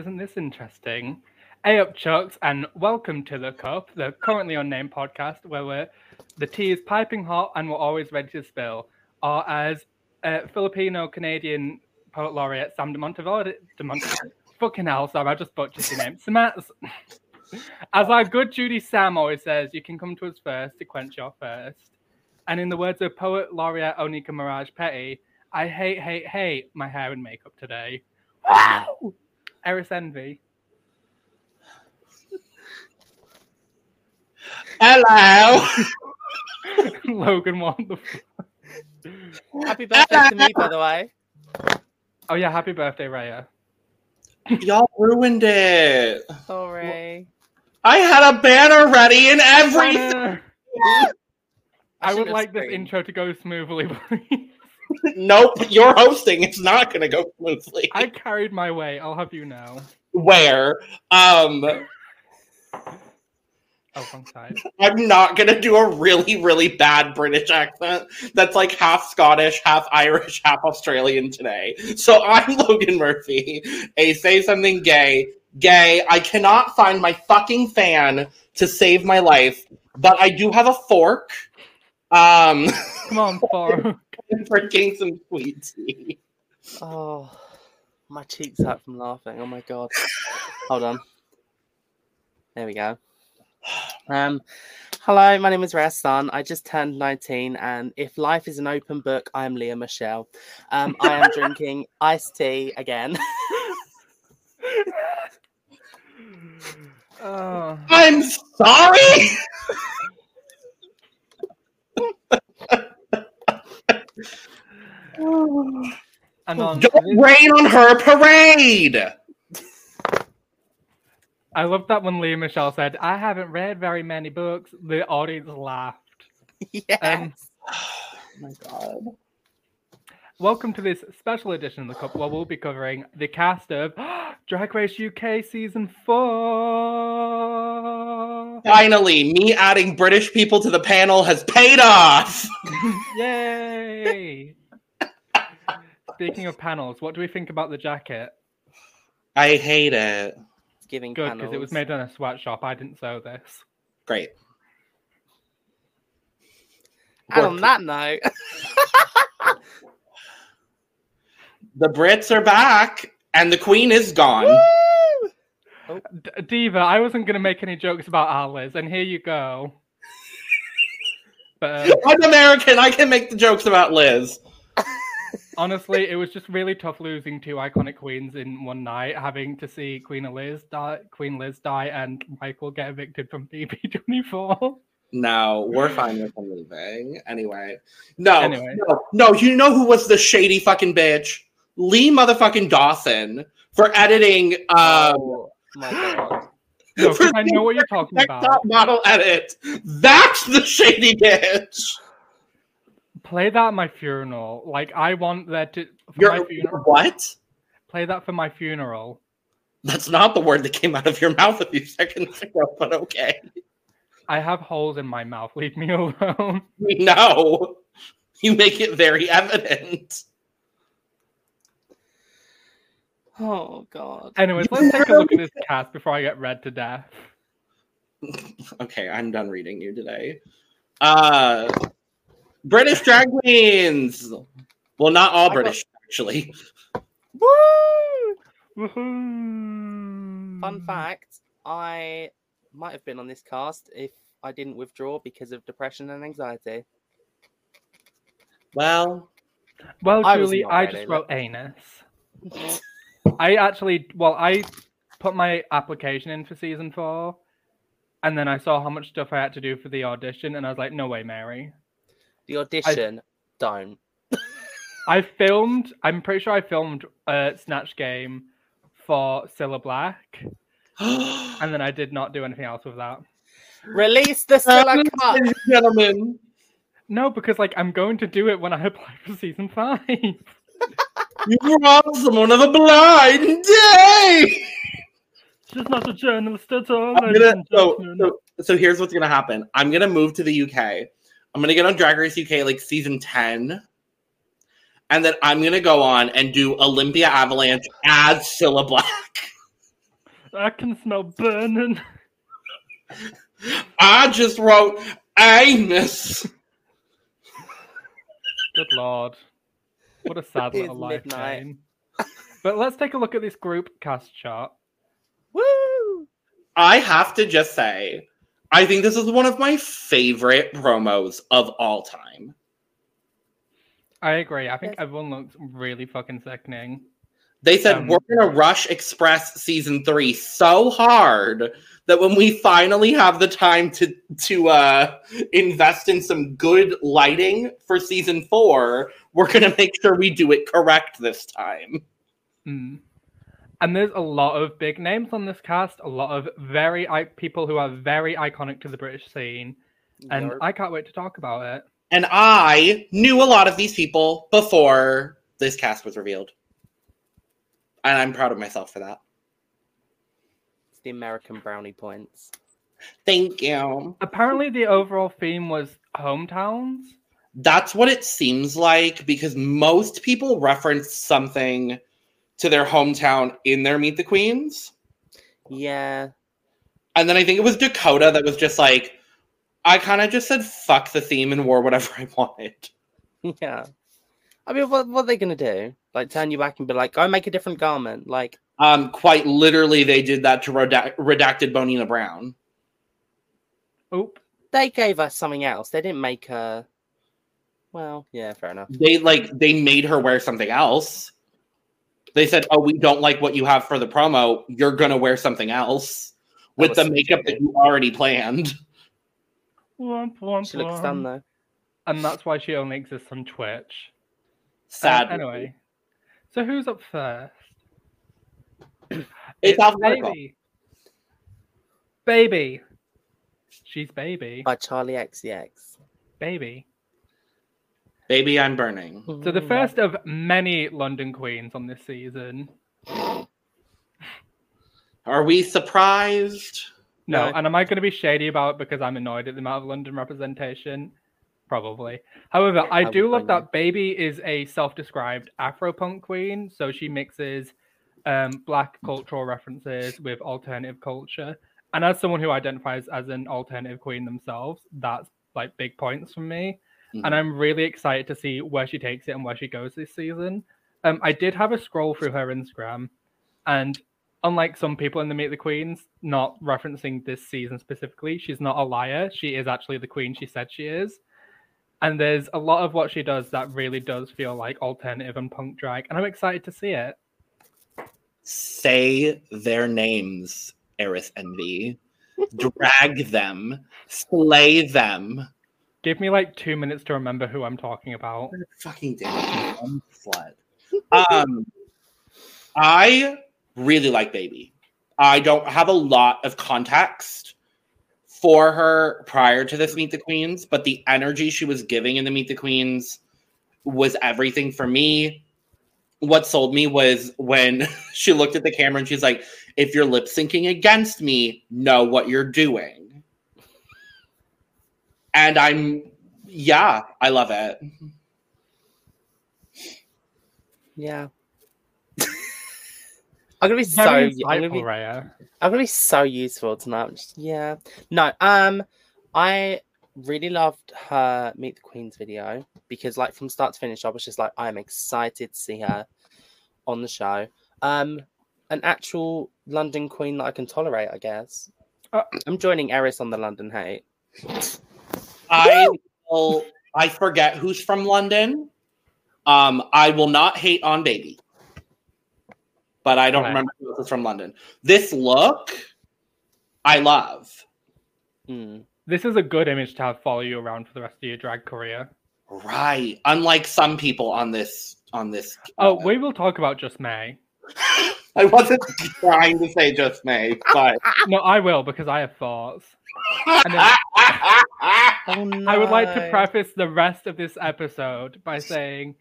Isn't this interesting? Hey up, Chucks, and welcome to The Cup, the currently unnamed podcast where we're, the tea is piping hot and we're always ready to spill. Or as uh, Filipino Canadian poet laureate Sam de Monteverde, de Mont- fucking hell, sorry, I just butchered your name. Sam- as our good Judy Sam always says, you can come to us first to quench your thirst. And in the words of poet laureate Onika Maraj Petty, I hate, hate, hate my hair and makeup today. Wow! Eris Envy. Hello. Logan, what the fuck? Happy birthday to me, by the way. Oh yeah, happy birthday, Reya. Y'all ruined it. Sorry. I had a banner ready and everything. Banner. I I would should've like this intro to go smoothly, please. Nope, you're hosting. It's not gonna go smoothly. I carried my way. I'll have you know. Where? Um, Oh, wrong side. I'm not gonna do a really, really bad British accent that's like half Scottish, half Irish, half Australian today. So I'm Logan Murphy, a say something gay. Gay. I cannot find my fucking fan to save my life, but I do have a fork. Um, Come on, Thor. drinking some sweet tea. Oh, my cheeks hurt from laughing. Oh my god. Hold on. There we go. Um, hello, my name is Reya Sun. I just turned 19, and if life is an open book, I am Lea Michele. Um, I am drinking iced tea again. Oh. I'm sorry. And on Don't rain on her parade. I love that when Lea Michele said, I haven't read very many books, the audience laughed. yes. Um, Oh my god. Welcome to this special edition of the Cup where we'll be covering the cast of Drag Race UK Season 4. Finally, me adding British people to the panel has paid off. Yay! Speaking of panels, what do we think about the jacket? I hate it. giving Good, because it was made in a sweatshop. I didn't sew this. Great. And on that note, The Brits are back, and the Queen is gone. D- Diva, I wasn't going to make any jokes about our Liz, and here you go. But uh, I'm American. I can make the jokes about Liz. Honestly, it was just really tough losing two iconic queens in one night, having to see Queen Liz die, Queen Liz die, and Michael get evicted from BB24. No, we're fine with him leaving. Anyway. No, Anyway. no, no, you know who was the shady fucking bitch? Lee motherfucking Dawson for editing um oh my god. No, I know what you're talking about. model edit. That's the shady bitch. Play that at my funeral. Like I want that to for You're my funeral. what? Play that for my funeral. That's not the word that came out of your mouth a few seconds ago, but okay. I have holes in my mouth. Leave me alone. No. You make it very evident. Oh god. Anyways, let's take a look at this cast before I get read to death. Okay, I'm done reading you today. Uh British drag queens. Well, not all I got- British, actually. Woo! Woohoo! Fun fact, I might have been on this cast if I didn't withdraw because of depression and anxiety. Well, Well, I Julie, I ready, just look. wrote anus. I actually, well, I put my application in for season four, and then I saw how much stuff I had to do for the audition, and I was like, no way, Mary. The audition, don't. I filmed, I'm pretty sure I filmed a Snatch game for Cilla Black, and then I did not do anything else with that. Release the Scylla Cup. ladies and gentlemen, No, because like I'm going to do it when I apply for season five. you robbed someone of a blind day. She's not a journalist at all. I'm gonna, so, so, so here's what's gonna happen. I'm gonna move to the UK. I'm gonna get on Drag Race UK like season 10. And then I'm gonna go on and do Olympia Avalanche as Cilla Black. I can smell burning. I just wrote Amos. Good lord. What a sad little is life midnight. Jane. But let's take a look at this group cast chart. Woo! I have to just say, I think this is one of my favorite promos of all time. I agree. I think everyone looks really fucking sickening. They said Um, we're gonna rush Express season three so hard that when we finally have the time to to uh, invest in some good lighting for season four, we're gonna make sure we do it correct this time. Mm. And there's a lot of big names on this cast, a lot of very I- people who are very iconic to the British scene, and Yarp. I can't wait to talk about it. And I knew a lot of these people before this cast was revealed, and I'm proud of myself for that. It's the American brownie points. Thank you. Apparently, the overall theme was hometowns. That's what it seems like because most people reference something to their hometown in their Meet the Queens. Yeah. And then I think it was Dakota that was just like, I kind of just said fuck the theme and wore whatever I wanted. Yeah. I mean, what, what are they going to do? Like, turn you back and be like, go make a different garment? Like, Um, quite literally, they did that to redact- redacted Bonina Brown. Oop. they gave us something else. They didn't make her. Well, yeah, fair enough. They like they made her wear something else. They said, "Oh, we don't like what you have for the promo. You're gonna wear something else with the makeup that you already planned." Womp, womp, She looks womp. done though. And that's why she only exists on Twitch. Uh, Sad. anyway, so who's up first? it's alphabetical. baby. Baby. She's baby. By Charli XCX. Baby. Baby, I'm burning. So the first of many London queens on this season. Are we surprised? No, No. and am I going to be shady about it because I'm annoyed at the amount of London representation? Probably. However, I I do love that Baby is a self-described Afropunk queen, so she mixes um, black cultural references with alternative culture. And as someone who identifies as an alternative queen themselves, that's like big points for me. Mhm. And I'm really excited to see where she takes it and where she goes this season. Um, I did have a scroll through her Instagram, and unlike some people in the Meet the Queens, not referencing this season specifically, she's not a liar. She is actually the queen she said she is. And there's a lot of what she does that really does feel like alternative and punk drag, and I'm excited to see it. Say their names, Eris Envy. Drag them. Slay them. Give me like two minutes to remember who I'm talking about. Fucking damn it. I'm slut. Um, I really like Baby. I don't have a lot of context for her prior to this Meet the Queens, but the energy she was giving in the Meet the Queens was everything for me. What sold me was when she looked at the camera and she's like, if you're lip syncing against me, know what you're doing. And I'm, yeah, I love it. Yeah. I'm gonna be so. Very I'm gonna be, Reya. I'm gonna be so useful tonight. I'm just- yeah. No. Um. I really loved her Meet the Queens video because, like, from start to finish, I was just like, I'm excited to see her on the show. Um. An actual London queen that I can tolerate, I guess. Uh, I'm joining Eris on the London hate. I will. I forget who's from London. Um, I will not hate on Baby, but I don't Right. remember who else from London. This look, I love. Mm. This is a good image to have follow you around for the rest of your drag career. Right, unlike some people on this on this. Oh, uh, we will talk about Just May. I wasn't trying to say just May, but No, I will because I have thoughts. And then- Oh no! I would like to preface the rest of this episode by saying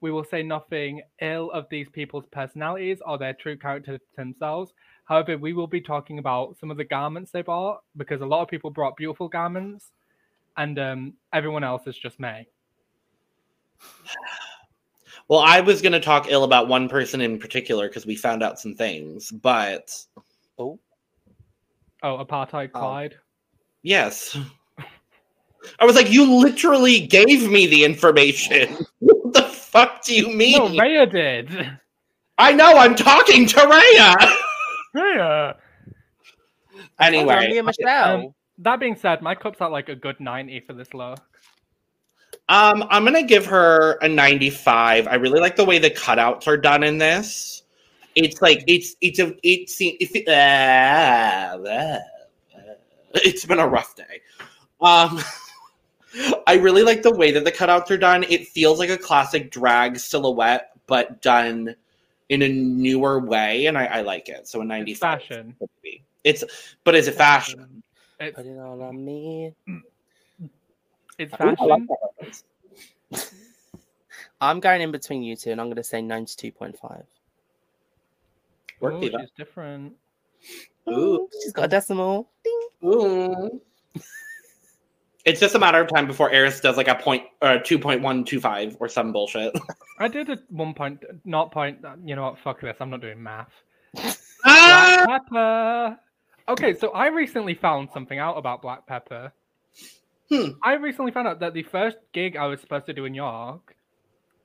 we will say nothing ill of these people's personalities or their true character themselves. However, we will be talking about some of the garments they bought because a lot of people brought beautiful garments, and um, everyone else is just May. well, I was going to talk ill about one person in particular because we found out some things, but Oh, Oh, apartheid Oh. Clyde. Yes. I was like, you literally gave me the information. what the fuck do you mean? No, Reya did. I know, I'm talking to Reya. Reya. anyway, Mia Michelle. um, That being said, my cup's at like a good 90 for this look. um, I'm gonna give her a 95. I really like the way the cutouts are done in this. It's like it's it's a it's it's uh, uh, it's been a rough day. Um, I really like the way that the cutouts are done. It feels like a classic drag silhouette, but done in a newer way, and I, I like it. So a It's 95. fashion. It's but is it fashion? It's, Put it all on me. it's I like fashion. that. I'm going in between you two, and I'm going to say 92.5. Work, Ooh, Diva. she's different. Ooh. She's got a decimal. Ding. Ooh. It's just a matter of time before Eris does like a point uh two point one two five or some bullshit. I did a one point, not point. You know what? Fuck this. I'm not doing math. Ah! Black Peppa. Okay, so I recently found something out about Black Peppa. Hmm. I recently found out that the first gig I was supposed to do in York,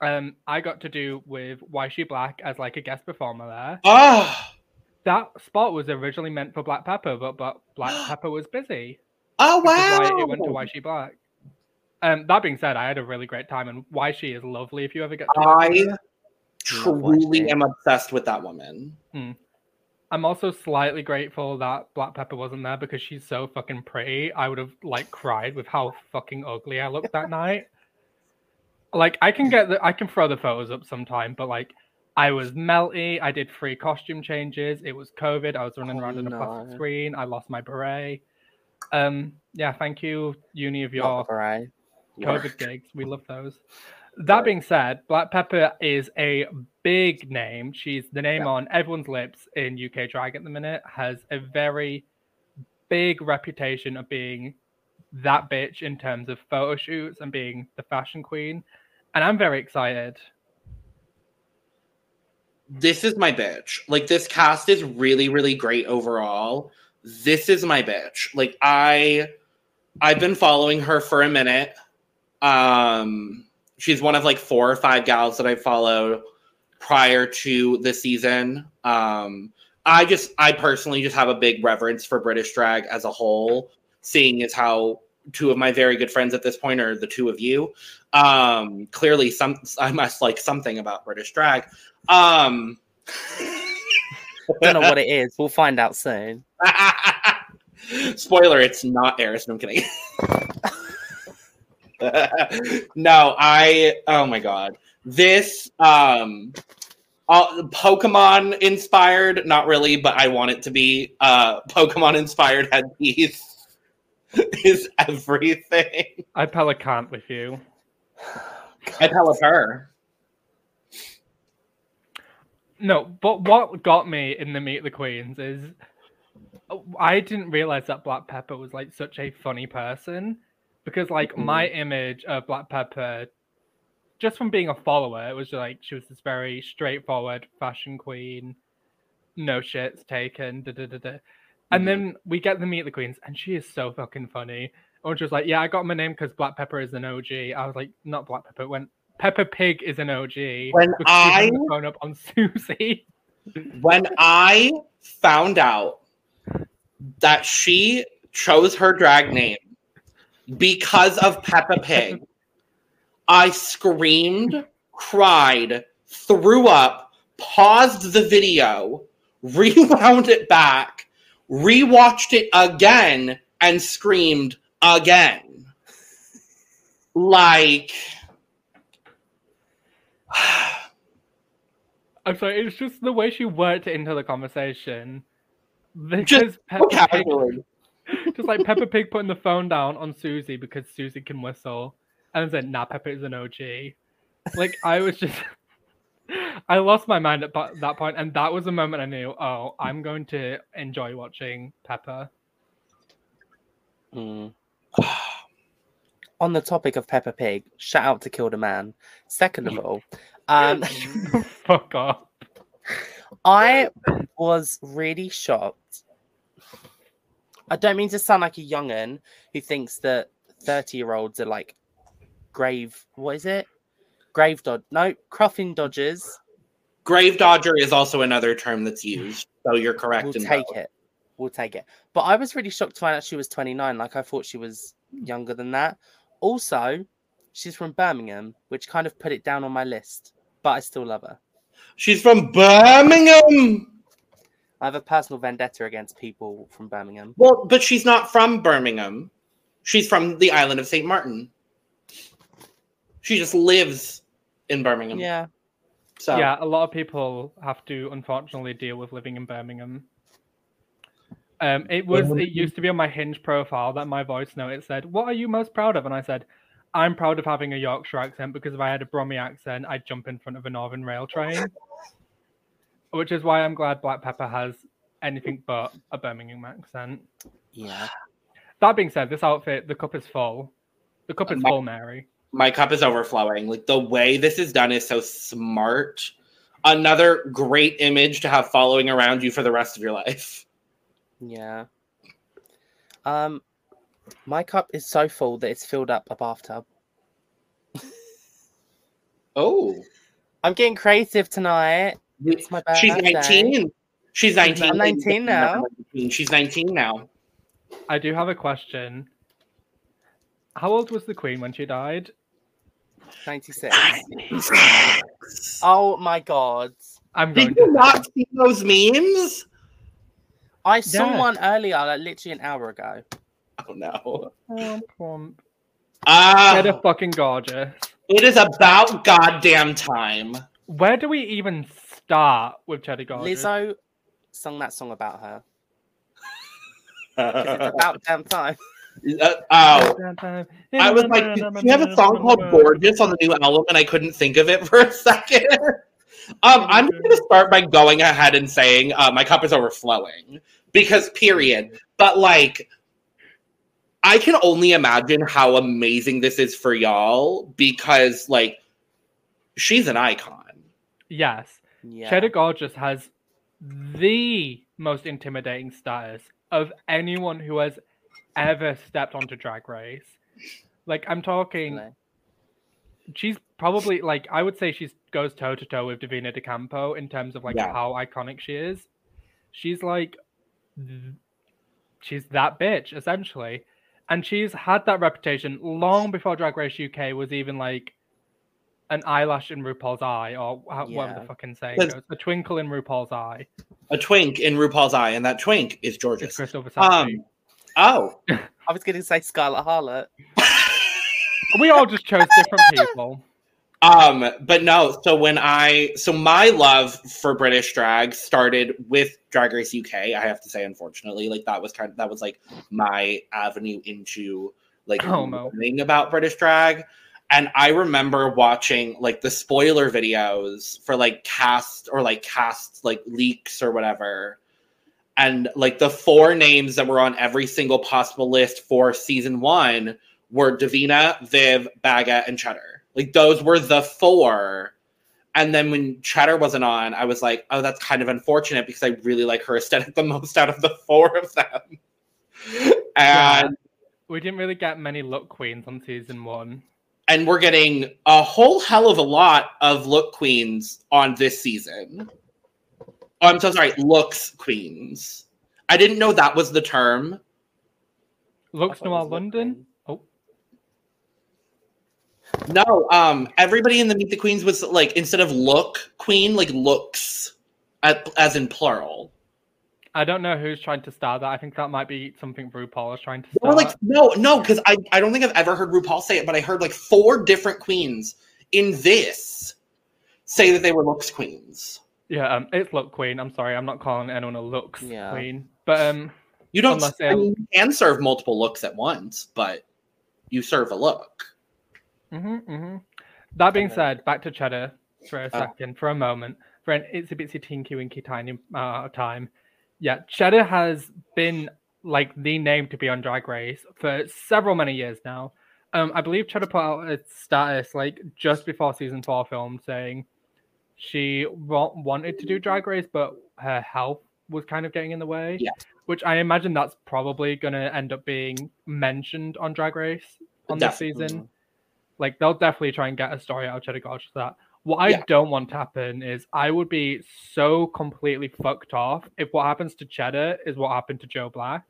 um, I got to do with Why She Black as like a guest performer there. Oh, That spot was originally meant for Black Peppa, but but Black Peppa was busy. oh Which why wow! it went to Why She Black. Um, that being said, I had a really great time, and Why She is lovely. If you ever get to, I meet truly am obsessed with that woman. I'm also slightly grateful that Black Peppa wasn't there because she's so fucking pretty. I would have like cried with how fucking ugly I looked that night. Like I can get the I can throw the photos up sometime, but like I was melty. I did three costume changes. It was COVID. I was running Oh, around in a plastic screen. I lost my beret. Um, yeah, thank you, Uni of your beret. COVID gigs. We love those. That being said, Black Peppa is a big name. She's the name Yeah. on everyone's lips in UK drag at the minute. Has a very big reputation of being that bitch in terms of photo shoots and being the fashion queen. And I'm very excited. This is my bitch. Like this cast is really, really great overall. This is my bitch. Like I, I've been following her for a minute. Um, she's one of like four or five gals that I followed prior to the season. Um, I just, I personally just have a big reverence for British drag as a whole, seeing as how two of my very good friends at this point are the two of you. Um, clearly, some I must like something about British drag. Um, Don't know what it is. We'll find out soon. Spoiler, it's not Eris. No, I'm kidding. no, I oh my god. This um uh, Pokemon inspired, not really, but I want it to be uh Pokemon inspired headpiece is everything. I pelicant with you. I tell her. No, but what got me in the Meet the Queens is I didn't realize that Black Peppa was like such a funny person because like mm-hmm. my image of Black Peppa just from being a follower it was just, like she was this very straightforward fashion queen no shits taken da, da, da, da. And Mhm. then we get the Meet the Queens and she is so fucking funny. And she was like yeah I got my name because Black Peppa is an OG I was like not Black Peppa when Peppa Pig is an OG When because she hung I- phone up on Susie. When I found out that she chose her drag name because of Peppa Pig, I screamed, cried, threw up, paused the video, rewound it back, rewatched it again, and screamed again. Like, I'm sorry, it's just the way she worked into the conversation. Because Just Peppa Pig, just like Peppa Pig putting the phone down on Susie because Susie can whistle, and then said, nah, Peppa is an OG. Like I was just, I lost my mind at pa- that point, and that was the moment I knew, oh, I'm going to enjoy watching Peppa. Mm. On the topic of Peppa Pig, shout out to Killed a Man. Second of all, um, Fuck off. I was really shocked I don't mean to sound like a youngin who thinks that 30 year olds are like grave, what is it? Grave dodge. No, crossing dodgers. Grave Dodger is also another term that's used, so you're correct. We'll in take both. it. We'll take it. But I was really shocked to find out she was 29. Like, I thought she was younger than that. Also, she's from Birmingham, which kind of put it down on my list. But I still love her. She's from Birmingham. I have a personal vendetta against people from Birmingham. Well, but she's not from Birmingham. She's from the island of St. Martin. She just lives in Birmingham. Yeah. So Yeah, a lot of people have to unfortunately deal with living in Birmingham. Um, it was it used to be on my Hinge profile that my voice note it said, "What are you most proud of?" And I said, "I'm proud of having a Yorkshire accent because if I had a Brummy accent, I'd jump in front of a Northern Rail train." Which is why I'm glad Black Peppa has anything but a Birmingham accent. Yeah. That being said, this outfit, the cup is full. The cup is My- full, Mary. My cup is overflowing. Like the way this is done is so smart. Another great image to have following around you for the rest of your life. Yeah. Um, my cup is so full that it's filled up a bathtub. Oh, I'm getting creative tonight. It's my birthday. she's 19. She's 19. I'm 19 now. She's 19 now. I do have a question. How old was the Queen when she died? 96. Oh my god. I'm going Did you to not see those memes? I saw Yeah. one earlier, like literally an hour ago. Oh no. Womp womp. Ah, They're fucking gorgeous. it is about goddamn time. Where do we even start with Cheddar Gorgeous? Lizzo sung that song about her. It's about damn time. Uh, oh, I was like, did she have a song called Gorgeous on the new album? And I couldn't think of it for a second. um, I'm going to start by going ahead and saying uh, my cup is overflowing because, period. But, like, I can only imagine how amazing this is for y'all because, like, she's an icon. Yes. Yeah. Cheddar Gorgeous has the most intimidating status of anyone who has ever stepped onto Drag Race. Like, I'm talking, she's probably, like, I would say she goes toe to toe with Davina De Campo in terms of, like, Yeah. how iconic she is. She's like, she's that bitch, essentially. And she's had that reputation long before Drag Race UK was even like an eyelash in RuPaul's eye, or how, whatever Yeah. the fucking saying goes. A twinkle in RuPaul's eye. A twink in RuPaul's eye, and that twink is It's Gorgeous. Crystal Versace. Um, oh. I was going to say Scarlet Harlot. we all just chose different people. Um, but no, so when I so my love for British drag started with Drag Race UK, I have to say, unfortunately. Like that was kind of that was like my avenue into like Oh, no. learning about British drag. And I remember watching like the spoiler videos for like cast or like cast like leaks or whatever. And like the four names that were on every single possible list for season one were Davina, Viv, Baga, and Cheddar. Like those were the four. And then when Cheddar wasn't on, I was like, oh, that's kind of unfortunate because I really like her aesthetic the most out of the four of them. And We didn't really get many look queens on season one. and we're getting a whole hell of a lot of look queens on this season. Oh, I'm so sorry, looks queens. I didn't know that was the term. Looks I thought Noir London. Oh, No, um, everybody in the Meet the Queens was like instead of look queen, like looks, at, as in plural. I don't know who's trying to start that. I think that might be something RuPaul is trying to Or start. like no, no, because I, I don't think I've ever heard RuPaul say it, but I heard like four different queens in this say that they were looks queens. Yeah, um, it's look queen. I'm sorry, I'm not calling anyone a looks Yeah. queen. But um, You don't Unless I mean, you can serve multiple looks at once, but you serve a look. hmm hmm That being Okay. said, back to Cheddar for a Oh. second, for a moment, for an itsy bitsy tinky winky tiny uh, time. Yeah, Cheddar has been like the name to be on Drag Race for several many years now. Um, I believe Cheddar put out a status like just before season four filmed saying she wanted to do Drag Race, but her health was kind of getting in the way. Yeah. Which I imagine that's probably going to end up being mentioned on Drag Race on Definitely. this season. Like they'll definitely try and get a story out of Cheddar Gorge for that. What I Yeah. don't want to happen is I would be so completely fucked off if what happens to Cheddar is what happened to Joe Black.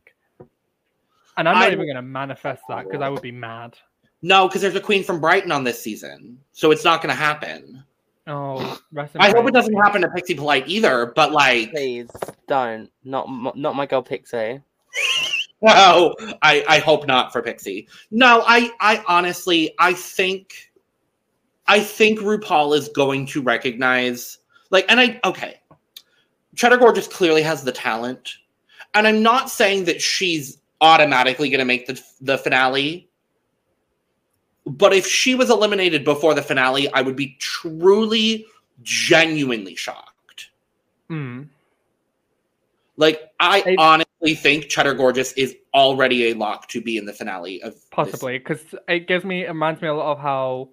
And I'm not I- even going to manifest that because I would be mad. No, because there's a queen from Brighton on this season, so it's not going to happen. Oh, rest in I hope it doesn't happen to Pixie Polite either. But like, Please don't. Not not my girl Pixie. no, I I hope not for Pixie. No, I I honestly I think I think RuPaul is going to recognize like, and I okay, Cheddar Gorgeous clearly has the talent, and I'm not saying that she's automatically going to make the the finale. But if she was eliminated before the finale, I would be truly, genuinely shocked. Mm. Like I I- honestly think Cheddar Gorgeous is already a lock to be in the finale of Possibly, because it gives me, it reminds me a lot of how,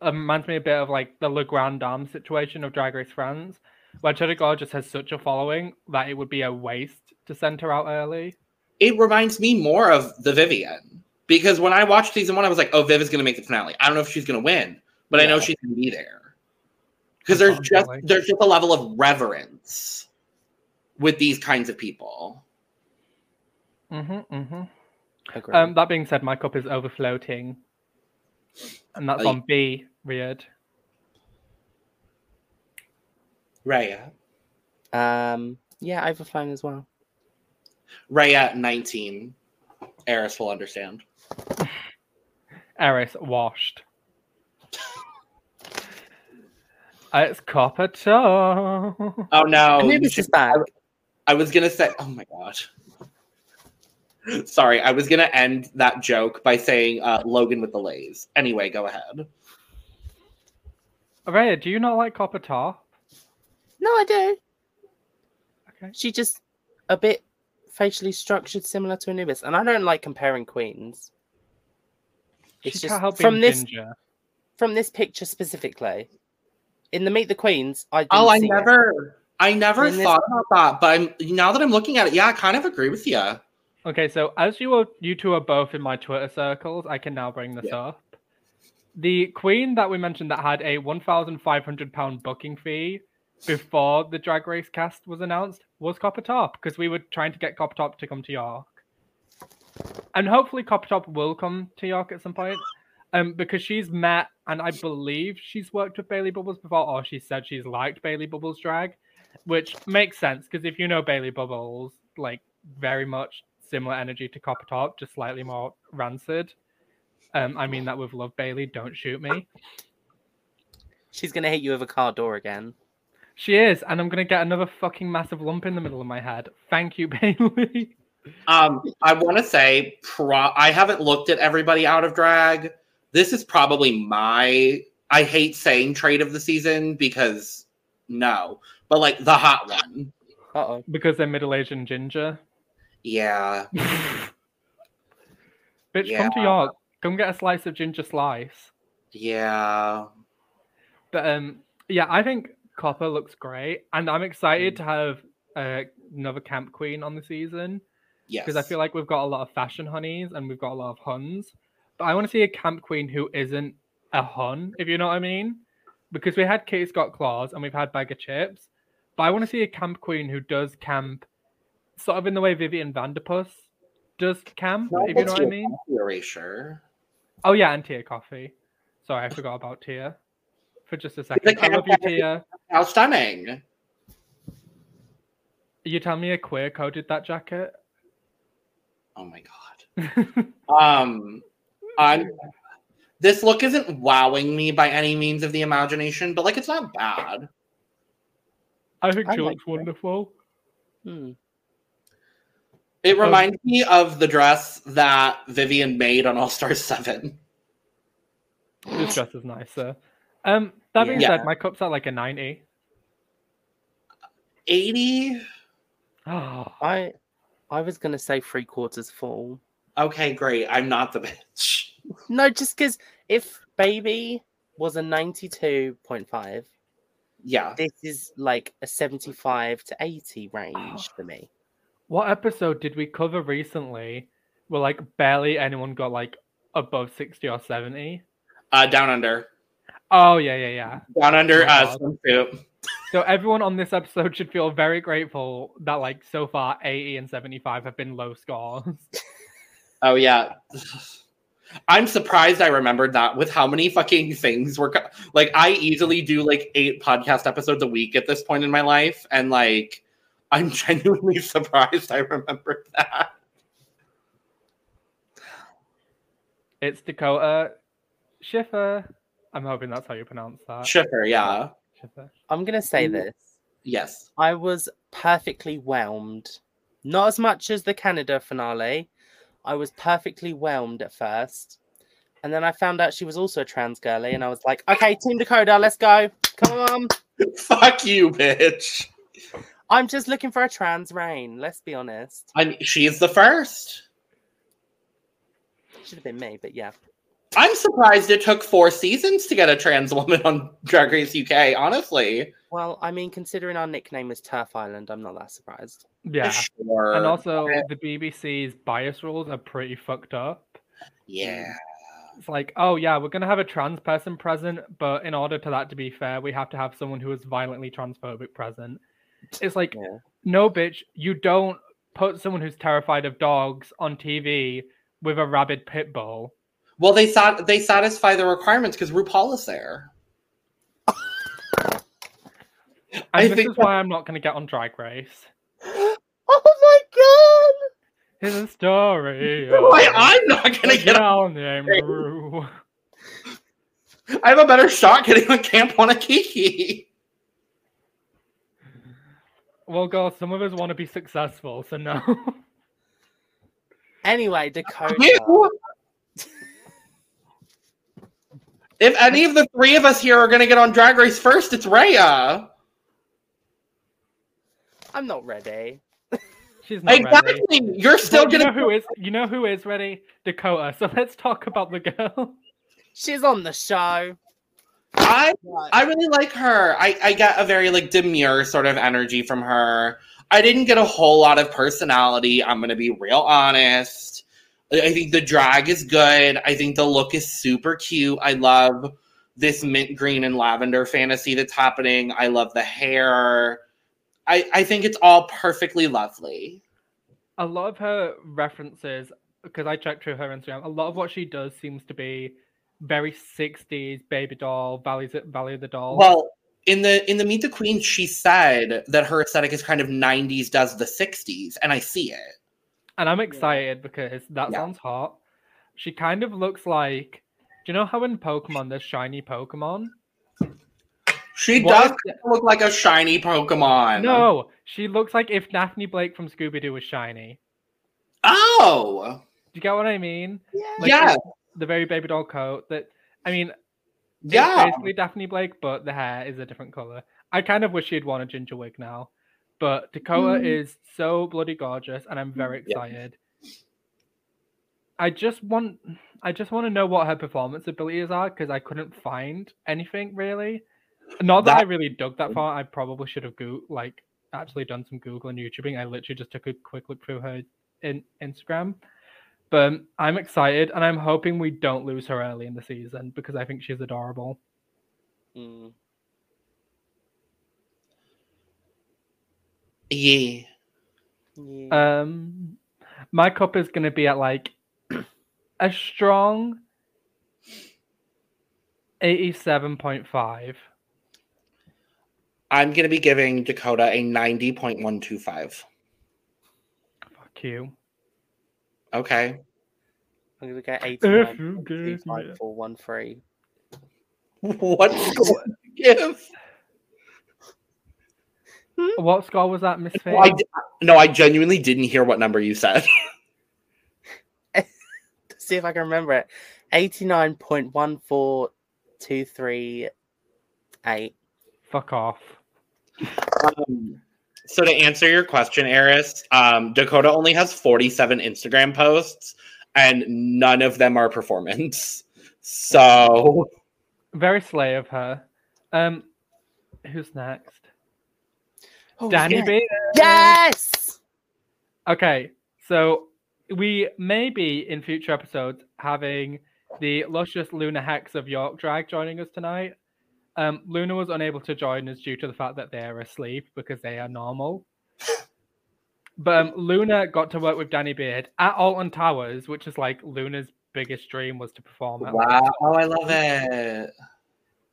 it reminds me a bit of like the La Grande Dame situation of Drag Race France, where Cheddar Gorgeous has such a following that it would be a waste to send her out early. It reminds me more of the Vivienne because when I watched season one, I was like, "Oh, Viv is going to make the finale." I don't know if she's going to win, but I know she's going to be there because there's just Unfortunately. there's just a level of reverence with these kinds of people. Mm-hmm, mm-hmm. Agree. Um, that being said, my cup is overfloating, and that's Oh, on B. Weird. Reya, um, yeah, overflowing as well. Reya, nineteen. Eris will understand. Eris washed. It's Copper Topp. Oh no! Anubis is back. I was gonna say, oh my god. Sorry, I was gonna end that joke by saying uh, Logan with the lays. Anyway, go ahead. Rhea, do you not like Copper Topp? No, I do. Okay. She just a bit facially structured, similar to Anubis, and I don't like comparing queens. It's she just can't help from being this ginger. from this picture specifically. In the Meet the Queens, I didn't Oh, I see it. never, I never In this- thought about that, but I'm now that I'm looking at it, yeah, I kind of agree with you. Okay, so as you are, you two are both in my Twitter circles, I can now bring this Yeah. up. The queen that we mentioned that had a one thousand five hundred pound booking fee before the Drag Race cast was announced was Copper Topp because we were trying to get Copper Topp to come to York, and hopefully Copper Topp will come to York at some point. Um, because she's met and I believe she's worked with Bailey Bubbles before, or she said she's liked Bailey Bubbles drag, which makes sense because if you know Bailey Bubbles, like very much similar energy to Copper Topp, just slightly more rancid. Um, I mean that with love, Bailey. Don't shoot me. She's gonna hit you with a car door again. She is, and I'm gonna get another fucking massive lump in the middle of my head. Thank you, Bailey. Um, I want to say, pro- I haven't looked at everybody out of drag. This is probably my. I hate saying trade of the season because no, but like the hot one. Uh oh. because they're middle aged and ginger. Yeah, Bitch, Yeah. come to York. Come get a slice of ginger slice. yeah. But um, yeah, I think Copper looks great, and I'm Mm. excited to have uh, another camp queen on the season. Yes, because I feel like we've got a lot of fashion honeys and we've got a lot of huns. But I want to see a camp queen who isn't a hun, if you know what I mean. Because we had Kate Scott Claus and we've had Baga Chipz. But I want to see a camp queen who does camp sort of in the way Vivian Vanderpuss does camp, if you know what I mean. Erasure. Oh yeah, and Tia Kofi. Sorry, I forgot about Tia for just a second. I love you, Tia. How stunning! You tell me a queer coded that jacket? Oh my god. Um, I'm. This look isn't wowing me by any means of the imagination, but like it's not bad. I think I she like looks wonderful. Hmm. It Um, reminds me of the dress that Vivienne made on All Star Seven. This dress is nicer. Um, that being Yeah. said, my cup's at like a 90. Eighty. Oh, I I was gonna say three quarters full. Okay, great. I'm not the bitch. No, just because if baby was a ninety-two point five, Yeah. this is like a 75 to 80 range for me. What episode did we cover recently where like barely anyone got like above 60 or 70? Uh, down under. Oh, yeah, yeah, yeah. Down under Oh my uh, swimsuit. So everyone on this episode should feel very grateful that like so far 80 and 75 have been low scores. Oh yeah. I'm surprised I remembered that with how many fucking things were co- like I easily do like eight podcast episodes a week at this point in my life and like I'm genuinely surprised I remembered that. It's Dakota Schiffer. I'm hoping that's how you pronounce that. Schiffer, yeah. Schiffer. I'm going to say Mm. this. Yes. I was perfectly whelmed. Not as much as the Canada finale. I was perfectly whelmed at first. And then I found out she was also a trans girly, and I was like, okay, Team Dakota, let's go. Come on. Fuck you, bitch. I'm just looking for a trans reign, let's be honest. I mean she's the first. Should have been me, but yeah. I'm surprised it took four seasons to get a trans woman on Drag Race UK, honestly. Well, I mean, considering our nickname is Turf Island, I'm not that surprised. Yeah. Sure. And also, the BBC's bias rules are pretty fucked up. Yeah. It's like, oh yeah, we're gonna have a trans person present, but in order to that to be fair, we have to have someone who is violently transphobic present. It's like, Yeah. no, bitch, you don't put someone who's terrified of dogs on TV with a rabid pit bull. Well, they sat they satisfy the requirements because RuPaul is there. And I this think is why I'm not gonna get on Drag Race. Oh my god! Here's a story. Why I'm not gonna get on. named Race. Rue. I have a better shot getting on Camp Wanakiki. Well, girl, some of us want to be successful, so no. Anyway, Dakota. You? If any of the three of us here are gonna get on Drag Race first, it's Rhea. I'm not ready. She's not ready. Exactly. You're still Well, you gonna know who is you know who is ready? Dakota. So let's talk about the girl. She's on the show. I I really like her. I, I get a very like demure sort of energy from her. I didn't get a whole lot of personality. I'm gonna be real honest. I think the drag is good. I think the look is super cute. I love this mint green and lavender fantasy that's happening. I love the hair. I, I think it's all perfectly lovely. A lot of her references, because I checked through her Instagram, a lot of what she does seems to be very 60s baby doll, Valley, Valley of the Doll. Well, in the in the Meet the Queen, she said that her aesthetic is kind of 90s does the 60s, and I see it. And I'm excited because that Yeah. sounds hot. She kind of looks like. Do you know how in Pokemon there's shiny Pokemon? She What does if- look like a shiny Pokemon. No, she looks like if Daphne Blake from Scooby Doo was shiny. Oh, Do you get what I mean? Yeah. Like, yeah, The very baby doll coat. That I mean, It's yeah. basically Daphne Blake, but the hair is a different color. I kind of wish she'd worn a ginger wig now. But Dakota Mm. is so bloody gorgeous, and I'm very Yeah. excited. I just want, I just want to know what her performance abilities are because I couldn't find anything really. Not that, I really dug that far. I probably should have go like actually done some Google and YouTubing. I literally just took a quick look through her in Instagram. But I'm excited, and I'm hoping we don't lose her early in the season because I think she's adorable. Mm. Yeah. Yeah. Um, my cup is going to be at like a strong eighty-seven point five. I'm gonna be giving Dakota a ninety point one two five. Fuck you. Okay. I'm gonna go If you give me- 89.25413. What score give? What score was that, Miss Faye? No, I, no, I genuinely didn't hear what number you said. See if I can remember it. 89.14238. Fuck off. Um, so to answer your question, Eris, um, Dakota only has 47 Instagram posts, and none of them are performance. So Very slay of her. Um, who's next? Oh, Danny yeah. Beard. Yes. Okay, so we may be in future episodes having the luscious Luna Hex of York Drag joining us tonight. Um, Luna was unable to join us due to the fact that they are asleep because they are normal. But um, Luna got to work with Danny Beard at Alton Towers, which is like Luna's biggest dream was to perform at. Wow, oh, I love it.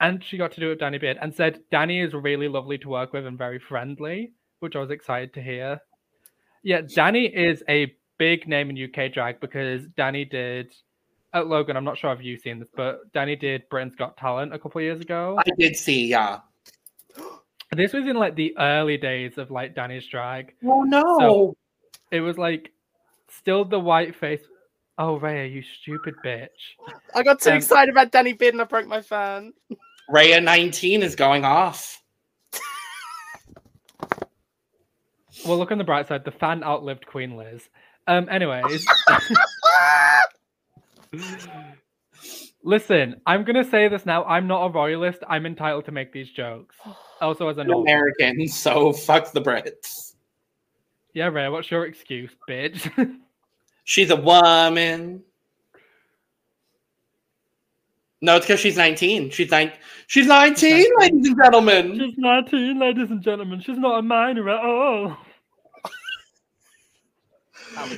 And she got to do it with Danny Beard and said Danny is really lovely to work with and very friendly, which I was excited to hear. Yeah, Danny is a big name in UK drag because Danny did uh, Logan, I'm not sure if you've seen this, but Danny did Britain's Got Talent a couple of years ago. I did see, yeah. This was in like the early days of like Danny's drag. Oh no. So- It was like still the white face. Oh, Reya, you stupid bitch. I got too Um, excited about Danny Beard and I broke my phone. Reya 19 is going off. Well, look on the bright side. The fan outlived Queen Liz. Um. Anyways, listen. I'm gonna say this now. I'm not a royalist. I'm entitled to make these jokes. Also, as a An American, so fuck the Brits. Yeah, Ray. What's your excuse, bitch? She's a woman. No, it's because she's 19. She's nine. She's 19, nineteen. ladies and gentlemen. She's 19, ladies and gentlemen. She's not a minor at all.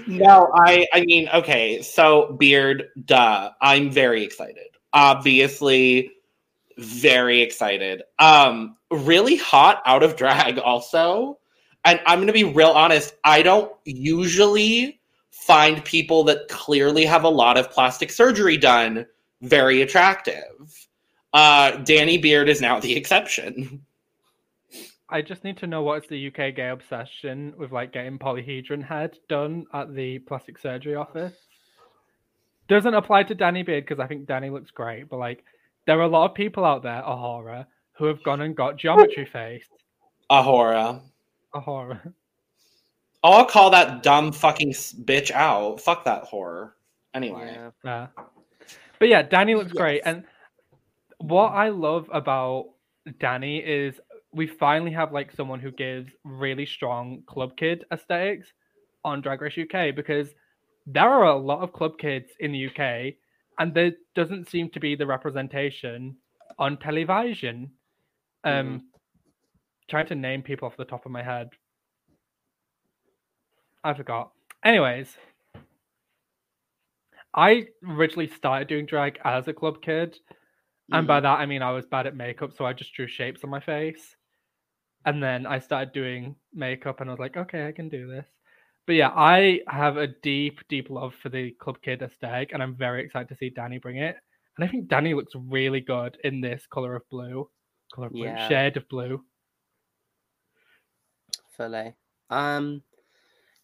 No, I I mean, okay, so beard, duh. I'm very excited. Obviously, very excited. Um, really hot out of drag also. And I'm gonna be real honest, I don't usually find people that clearly have a lot of plastic surgery done very attractive. Uh Danny Beard is now the exception. I just need to know what is the UK gay obsession with like getting polyhedron head done at the plastic surgery office. Doesn't apply to Danny Beard because I think Danny looks great, but like there are a lot of people out there, a horror, who have gone and got geometry face. Ahora. A horror. I'll call that dumb fucking bitch out. Fuck that horror. Anyway. Yeah. Yeah. But yeah, Danny looks great. And what I love about Danny is we finally have like someone who gives really strong club kid aesthetics on Drag Race UK because there are a lot of club kids in the UK and there doesn't seem to be the representation on television. Um trying to name people off the top of my head. I forgot. Anyways, I originally started doing drag as a club kid. And by that, I mean I was bad at makeup, so I just drew shapes on my face. And then I started doing makeup, and I was like, okay, I can do this. But yeah, I have a deep, deep love for the club kid aesthetic, and I'm very excited to see Danny bring it. And I think Danny looks really good in this color of blue, color of blue, Yeah. shade of blue. Fully. Um,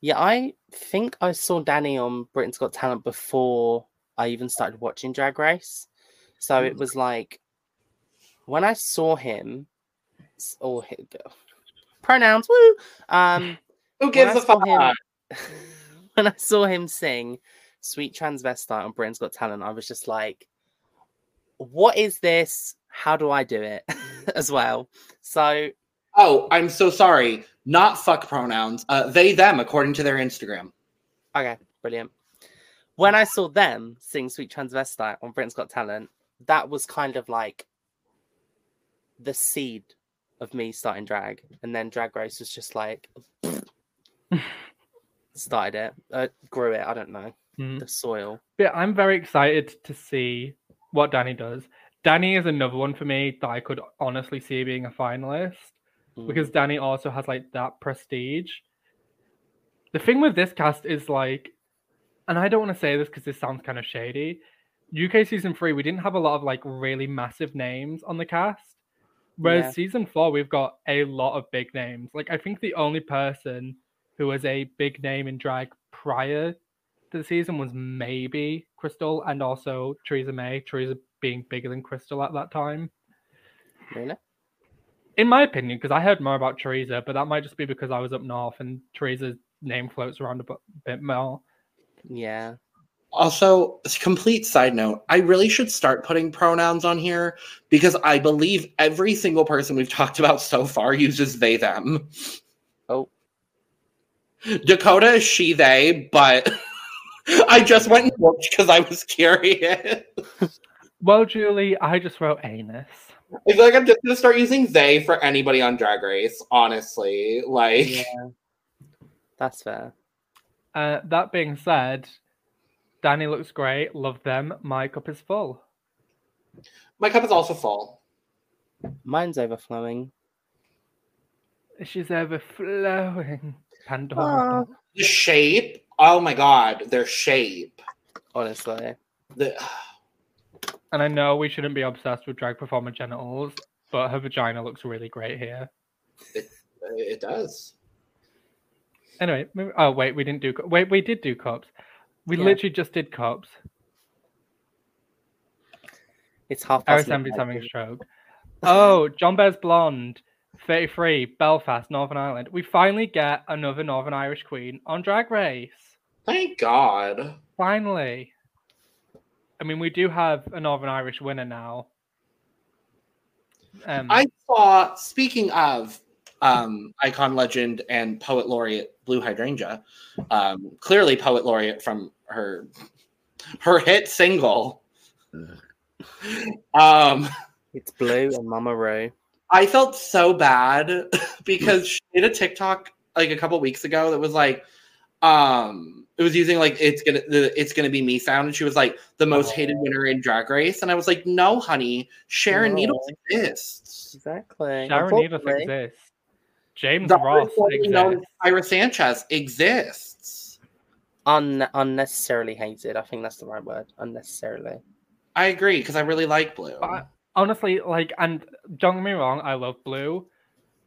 yeah, I think I saw Danny on Britain's Got Talent before I even started watching Drag Race. So it was like when I saw him, or hi- pronouns, woo. Um, Who gives a fuck? him- when I saw him sing "Sweet Transvestite" on Britain's Got Talent, I was just like, "What is this? How do I do it?" as well. So Oh, I'm so sorry. Not fuck pronouns. Uh, they, them, according to their Instagram. Okay, brilliant. When I saw them sing Sweet Transvestite on Britain's Got Talent, that was kind of like the seed of me starting drag. And then Drag Race was just like, started it, uh, grew it, I don't know, Mhm. the soil. Yeah, I'm very excited to see what Danny does. Danny is another one for me that I could honestly see being a finalist. Mm. because Danny also has like that prestige. The thing with this cast is like, and I don't want to say this because this sounds kind of shady. UK season three, we didn't have a lot of like really massive names on the cast. Whereas Yeah. season four, we've got a lot of big names. Like, I think the only person who was a big name in drag prior to the season was maybe Krystal and also Choriza May. Theresa being bigger than Krystal at that time really? In my opinion, because I heard more about Choriza, but that might just be because I was up north and Choriza's name floats around a bit more. Yeah. Also, complete side note, I really should start putting pronouns on here because I believe every single person we've talked about so far uses they them. Oh. Dakota is she they, but I just went and looked because I was curious. Well, Julie, I just wrote anus. I feel like I'm just gonna start using they for anybody on Drag Race, honestly. Like Yeah. That's fair. Uh, that being said, Danny looks great. Love them. My cup is full. my cup is also full. Mine's overflowing. She's overflowing. Pandora. The shape, oh my god, their shape. Honestly. The And I know we shouldn't be obsessed with drag performer genitals, but her vagina looks really great here. it uh, it does. Anyway, oh wait, we didn't do. cu- Wait, we did do cups. We Yeah. literally just did cups. It's half past Arisambi's midnight. having a stroke. Oh, Jonbers Blonde, 33, Belfast, Northern Ireland. We finally get another Northern Irish queen on Drag Race. Thank God. Finally. I mean, we do have a Northern Irish winner now. Um, I saw, speaking of um, icon legend and poet laureate Blue Hydrangea, um, clearly poet laureate from her her hit single. Um, It's Blue and Mama Ray. I felt so bad because she did a TikTok like a couple weeks ago that was like, um, it was using like it's gonna the it's gonna be me sound, and she was like the most hated winner in Drag Race, and I was like, no, honey, Sharon No. Needles exists. Exactly. Sharon Needles Unfortunately, exists. James The Ross formerly known exists. Ira Sanchez exists. Un- unnecessarily hated. I think that's the right word. Unnecessarily. I agree because I really like Blue. But honestly, like, and don't get me wrong, I love Blue,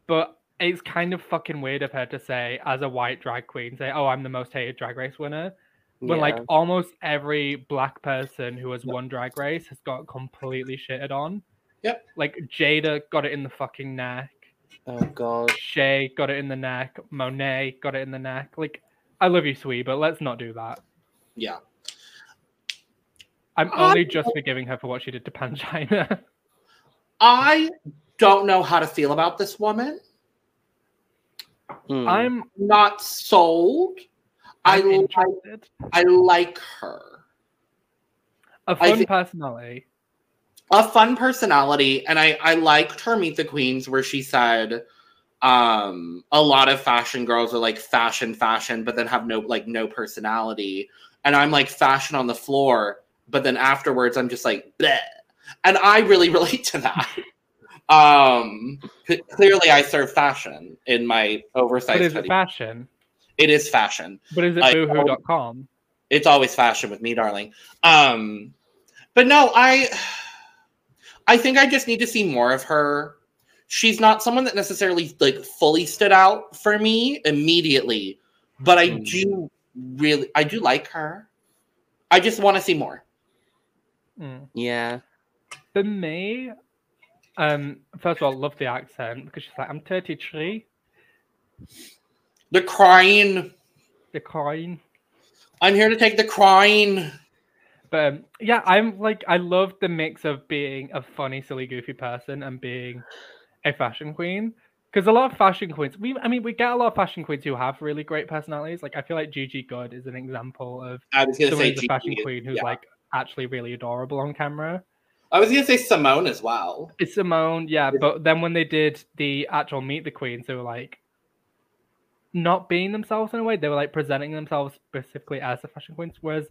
but it's kind of fucking weird of her to say, as a white drag queen, say, "Oh, I'm the most hated drag race winner," when like almost every black person who has won drag race has got completely shitted on. Yep. Like Jaida got it in the fucking neck. Oh god. Shea got it in the neck. Monet got it in the neck. Like, I love you, sweet, but let's not do that. yeah. I'm I- only just forgiving her for what she did to Pangina. I don't know how to feel about this woman. Hmm. I'm, Not sold. I I'm like. I like her. A fun thi- personality. a fun personality and i i liked her meet the queens where she said um a lot of fashion girls are like fashion fashion but then have no like no personality and i'm like fashion on the floor but then afterwards i'm just like Bleh. and i really relate to that um c- clearly i serve fashion in my oversight. But is it fashion? it is fashion But is it I- boohoo.com? it's always fashion with me, darling. Um, but no, I I think I just need to see more of her. She's not someone that necessarily like fully stood out for me immediately, but I Mm. do really I do like her. I just want to see more. Mm. Yeah. For me, um, first of all, love the accent because she's like, I'm 33, The crying. the crying. I'm here to take the crying. But um, yeah, I'm like, I love the mix of being a funny, silly, goofy person and being a fashion queen. Because a lot of fashion queens, we, I mean, we get a lot of fashion queens who have really great personalities. Like, I feel like Gigi Goode is an example of I was gonna someone say who's a fashion queen who's yeah. like actually really adorable on camera. I was gonna say Simone as well. It's Simone, yeah, but then when they did the actual Meet the Queens, they were like not being themselves in a way. They were like presenting themselves specifically as the fashion queens. Whereas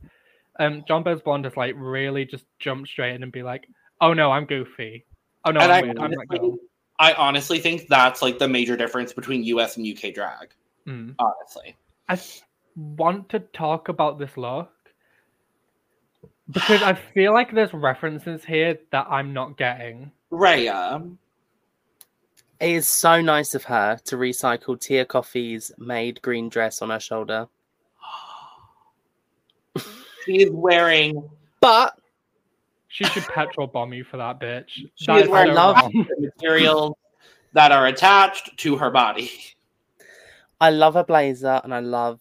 um, Jonbers Blonde has like really just jumped straight in and be like, "Oh no, I'm goofy. Oh no, and I'm I weird. I'm honestly. I honestly think that's like the major difference between US and UK drag. Mm. Honestly. I want to talk about this look because I feel like there's references here that I'm not getting. Reya. It is so nice of her to recycle Tia Kofi's made green dress on her shoulder. She is wearing But She should petrol bomb you for that bitch. She That is is wearing so love- the materials that are attached to her body. I love a blazer and I love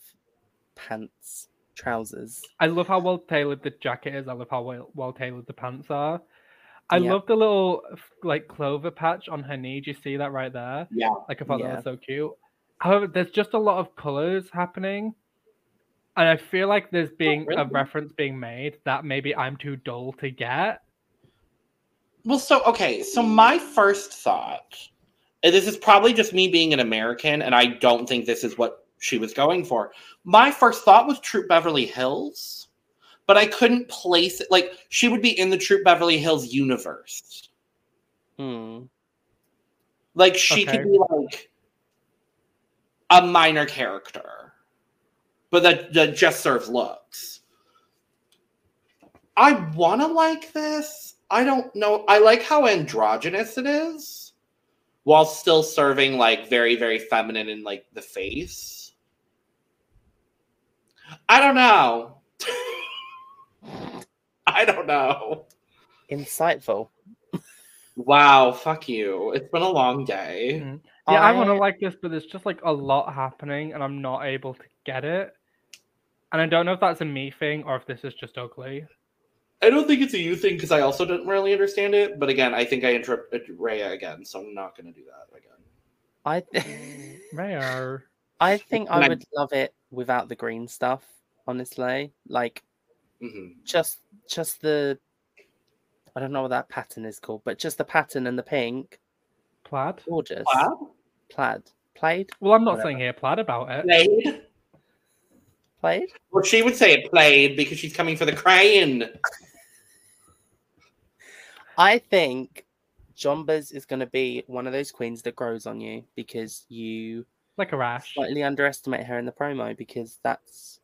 pants. Trousers. I love how well tailored the jacket is. I love how well, well tailored the pants are. I Yeah. love the little like clover patch on her knee. Do you see that right there? Yeah. Like I thought Yeah. that was so cute. However, there's just a lot of colors happening. And I feel like there's being a reference being made that maybe I'm too dull to get. Well, so okay, so my first thought, this is probably just me being an American, and I don't think this is what she was going for. My first thought was Troop Beverly Hills, but I couldn't place it. Like she would be in the Troop Beverly Hills universe. Hmm. Like she Okay. could be like a minor character, but that, that just serves looks. I want to like this. I don't know. I like how androgynous it is, while still serving like very, very feminine in like the face. I don't know. I don't know. Insightful. Wow, fuck you. It's been a long day. Mhm. Yeah, I, want to like this, but there's just like a lot happening, and I'm not able to get it. And I don't know if that's a me thing or if this is just ugly. I don't think it's a you thing because I also didn't really understand it. But again, I think I interrupted Reya again, so I'm not going to do that again. I Rare. I think And I I- would love it without the green stuff. Honestly, like hmm just just the I don't know what that pattern is called, but just the pattern and the pink, Plaid. gorgeous. Plaid? Plaid. Played. Well, I'm not Whatever. saying here plaid about it. Played? Played. Well, she would say it played because she's coming for the crane. I think Jonbers is going to be one of those queens that grows on you because you Like a rash. slightly underestimate her in the promo because that's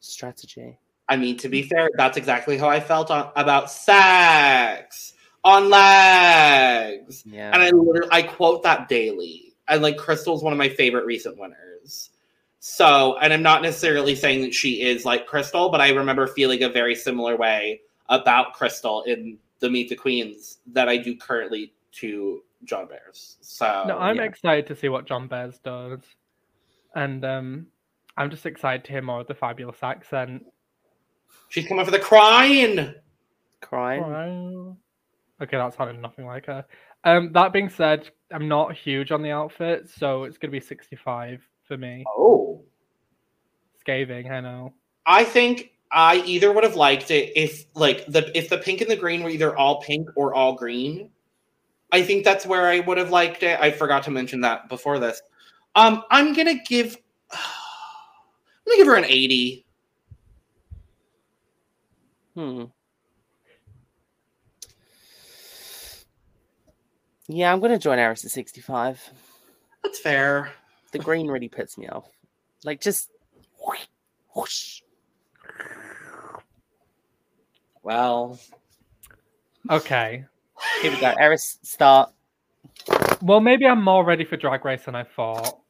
strategy. I mean, to be fair, that's exactly how I felt on, about sex on legs. Yeah. And I literally I quote that daily. And like Krystal's one of my favorite recent winners. So, and I'm not necessarily saying that she is like Krystal, but I remember feeling a very similar way about Crystal in the Meet the Queens that I do currently to Jonbers. So No, I'm yeah. excited to see what Jonbers does, and um, I'm just excited to hear more of the fabulous accent. she's coming for the crying, Crying. Wow. Okay, that sounded nothing like her. Um, that being said, I'm not huge on the outfit, so it's gonna be 65 for me. Oh. Scathing, I know. I think I either would have liked it if like the if the pink and the green were either all pink or all green. I think that's where I would have liked it. I forgot to mention that before this. Um, I'm gonna give I'm gonna give her an 80. Hmm. Yeah, I'm going to join Eris at 65. That's fair. The green really puts me off. Like, just. whoosh. Well, Okay. Here we go. Eris, start. Well, maybe I'm more ready for Drag Race than I thought.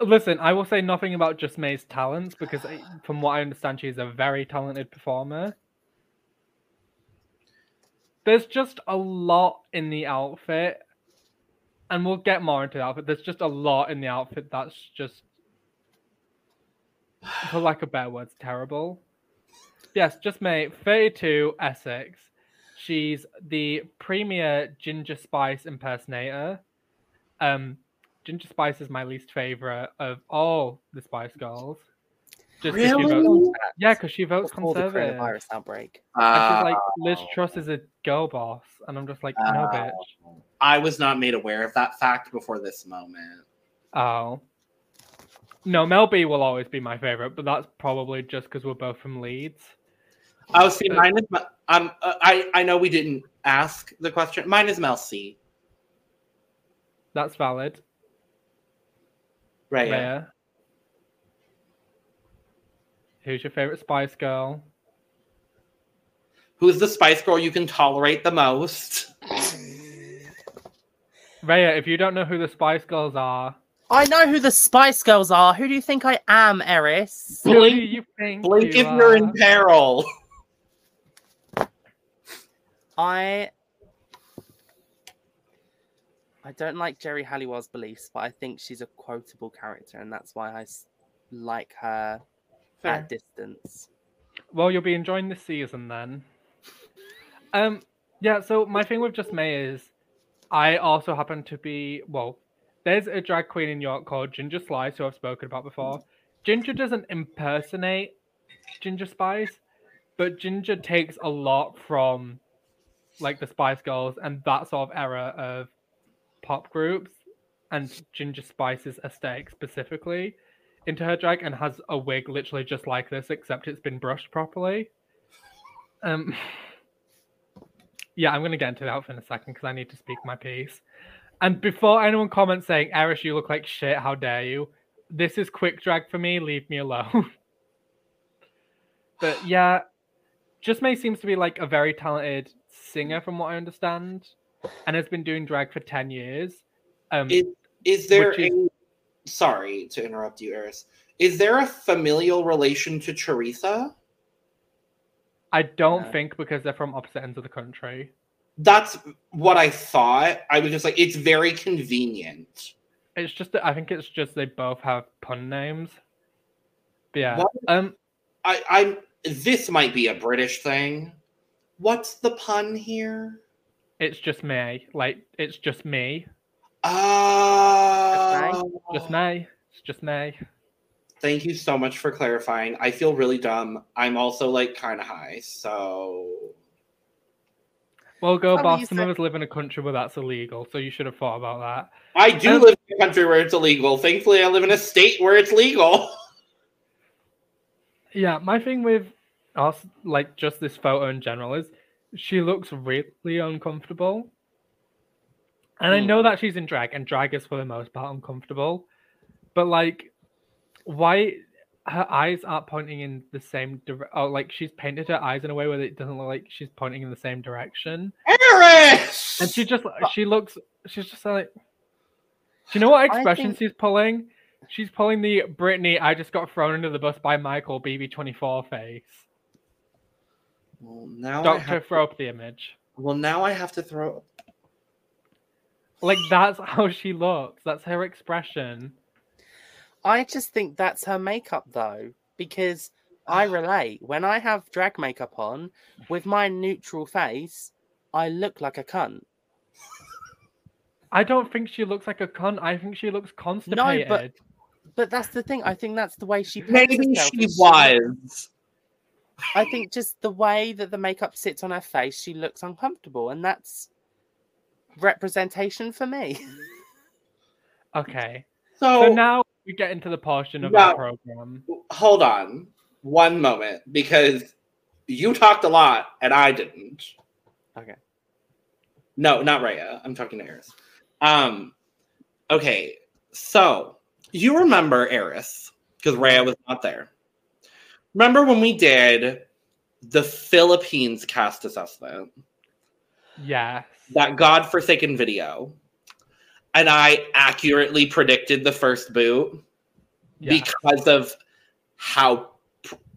Listen, I will say nothing about Just May's talents because, eh, from what I understand, she's a very talented performer. There's just a lot in the outfit, and we'll get more into the outfit. There's just a lot in the outfit that's just, for lack of better words, terrible. Yes, Just May, 32, Essex. She's the premier Ginger Spice impersonator. Um, Ginger Spice is my least favorite of all the Spice Girls. Just 'cause she Really? votes, yeah, because she votes Before the conservative. coronavirus outbreak. And she's like, Liz Oh. Truss is a girl boss, and I'm just like, no, Oh. bitch. I was not made aware of that fact before this moment. Oh. No, Mel B will always be my favorite, but that's probably just because we're both from Leeds. Oh, see, Uh, mine is. Um, uh, I I know we didn't ask the question. Mine is Mel C. That's valid. Right. Reya. Who's your favorite Spice Girl? Who's the Spice Girl you can tolerate the most? Reya, if you don't know who the Spice Girls are, I know who the Spice Girls are. Who do you think I am, Eris? who do Blink- you think Blink you if you're in peril. I. I don't like Geri Halliwell's beliefs, but I think she's a quotable character, and that's why I like her Fair. at distance. Well, you'll be enjoying this season then. Um, yeah. So my thing with Just May is, I also happen to be well. There's a drag queen in York called Ginger Slice, who I've spoken about before. Ginger doesn't impersonate Ginger Spice, but Ginger takes a lot from like the Spice Girls and that sort of era of pop groups and Ginger Spice's aesthetic specifically into her drag and has a wig literally just like this, except it's been brushed properly. Um, yeah, I'm gonna get into the outfit in a second because I need to speak my piece. And before anyone comments saying, "Eris, you look like shit," how dare you? This is quick drag for me. Leave me alone. but yeah, Just May seems to be like a very talented singer, from what I understand, and has been doing drag for ten years. Um, Is, is there Which is- a sorry to interrupt you, Eris? Is there a familial relation to Choriza? I don't No. think because they're from opposite ends of the country. That's what I thought. I was just like, it's very convenient. It's just I think it's just they both have pun names. But yeah. What? Um I, I'm. This might be a British thing. What's the pun here? it's just me. Like it's just me. Oh, Just me. It's just me. Thank you so much for clarifying. I feel really dumb. I'm also like kind of high, so Well go Oh, but boss. you Some of said- us live in a country where that's illegal, so you should have thought about that. I do Um, live in a country where it's illegal. Thankfully, I live in a state where it's legal. Yeah, my thing with us like just this photo in general is she looks really uncomfortable. And I know Hmm. that she's in drag, and drag is for the most part uncomfortable. But like, why her eyes aren't pointing in the same direction? Oh, like she's painted her eyes in a way where it doesn't look like she's pointing in the same direction. Eris! And she just she looks she's just like Do you know what expression think- she's pulling? She's pulling the Britney I just got thrown under the bus by Michael BB24 face. Well, now I Doctor have throw up the image. well, now I have to throw. up. Like that's how she looks. That's her expression. I just think that's her makeup though, because I relate. When I have drag makeup on with my neutral face, I look like a cunt. I don't think she looks like a cunt. I think she looks constipated. No, But but that's the thing. I think that's the way she. paints Maybe herself, she is was. I think just the way that the makeup sits on her face, she looks uncomfortable, and that's representation for me. Okay. So, So now we get into the portion of Now- our program. hold on one moment because you talked a lot and I didn't. Okay. No, not Reya. I'm talking to Eris. Um, okay, so you remember Eris because Reya was not there. Remember when we did the Philippines cast assessment, Yes. that godforsaken video, and I accurately predicted the first boot? Yeah. because of how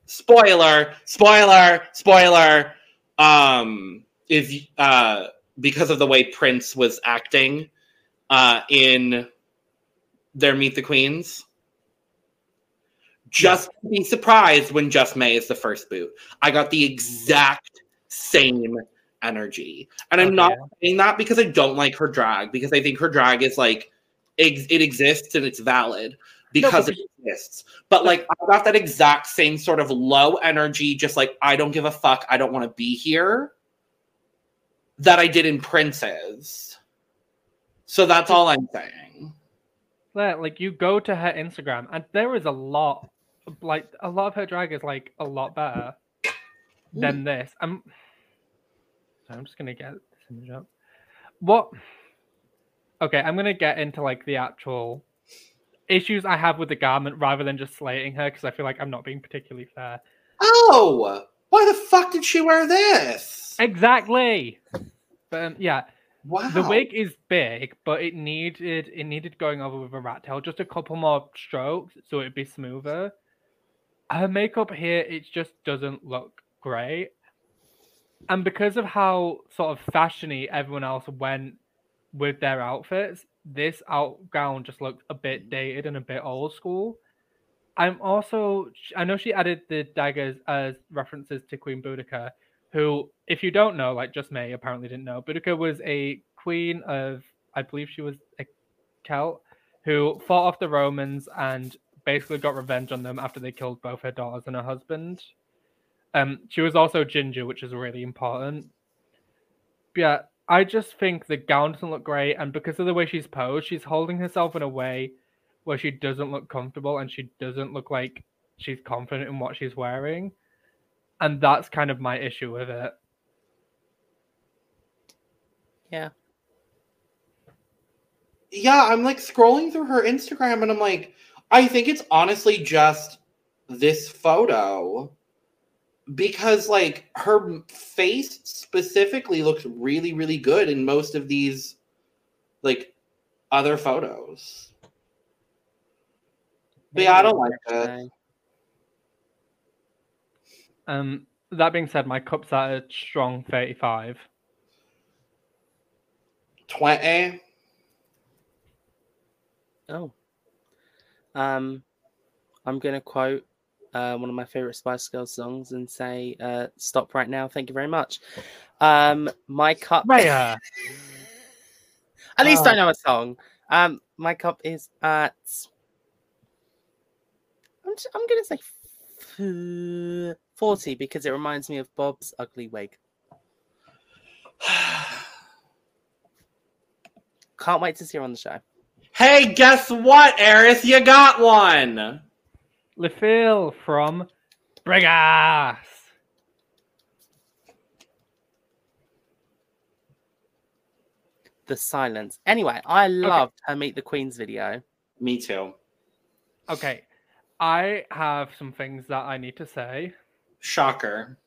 spoiler spoiler spoiler um if uh because of the way prince was acting uh in their meet the queens just be surprised when just may is the first boot i got the exact same energy and i'm not saying that because i don't like her drag because i think her drag is like it exists and it's valid because but- it exists. But like I got that exact same sort of low energy, just like I don't give a fuck, I don't want to be here. That I did in Prince's. So that's all I'm saying. Yeah, like you go to her Instagram and there is a lot like a lot of her drag is like a lot better than this. I'm so I'm just gonna get this image up. What okay, I'm gonna get into like the actual issues I have with the garment rather than just slating her because I feel like I'm not being particularly fair. Oh, why the fuck did she wear this? Exactly. But um, yeah, Wow. the wig is big, but it needed it needed going over with a rat tail, just a couple more strokes so it'd be smoother. Her makeup here, it just doesn't look great. And because of how sort of fashiony everyone else went with their outfits, this out gown just looked a bit dated and a bit old school. I'm also I know she added the daggers as references to Queen Boudica, who, if you don't know, like just me apparently didn't know, Boudica was a queen of I believe she was a Celt who fought off the Romans and basically got revenge on them after they killed both her daughters and her husband. Um, she was also ginger, which is really important. But yeah, I just think the gown doesn't look great, and because of the way she's posed, she's holding herself in a way where she doesn't look comfortable and she doesn't look like she's confident in what she's wearing. And that's kind of my issue with it. Yeah. Yeah, I'm like scrolling through her Instagram and I'm like, I think it's honestly just this photo because like her face specifically looks really really good in most of these like other photos. But yeah, I don't like that. Um, that being said, my cup's at a strong 35. 20. Oh. Um, I'm going to quote uh, one of my favorite Spice Girls songs and say, uh, "Stop right now, thank you very much." Um, my cup. Reya. At least I Oh. know a song. Um, my cup is at. I'm, I'm gonna say forty because it reminds me of Bob's ugly wig. Can't wait to see her on the show. Hey, guess what, Eris? You got one. Le Fil from Brighouse. The silence. Anyway, I loved her Meet the Queens video. Me too. Okay, I have some things that I need to say Shocker.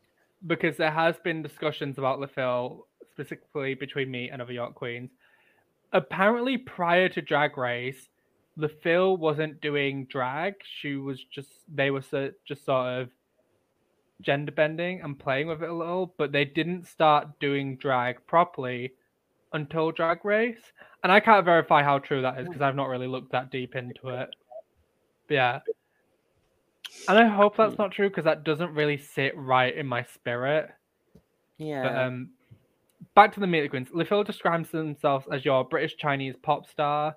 because there has been discussions about Le Fil specifically between me and other York Queens. Apparently, prior to Drag Race, Le Fil wasn't doing drag. She was just they were so, just sort of gender bending and playing with it a little, but they didn't start doing drag properly until Drag Race. And I can't verify how true that is because I've not really looked that deep into it. But yeah. And I hope that's not true because that doesn't really sit right in my spirit. Yeah. But um, back to the Meet the Queens. Le Fil describes themselves as your British Chinese pop star.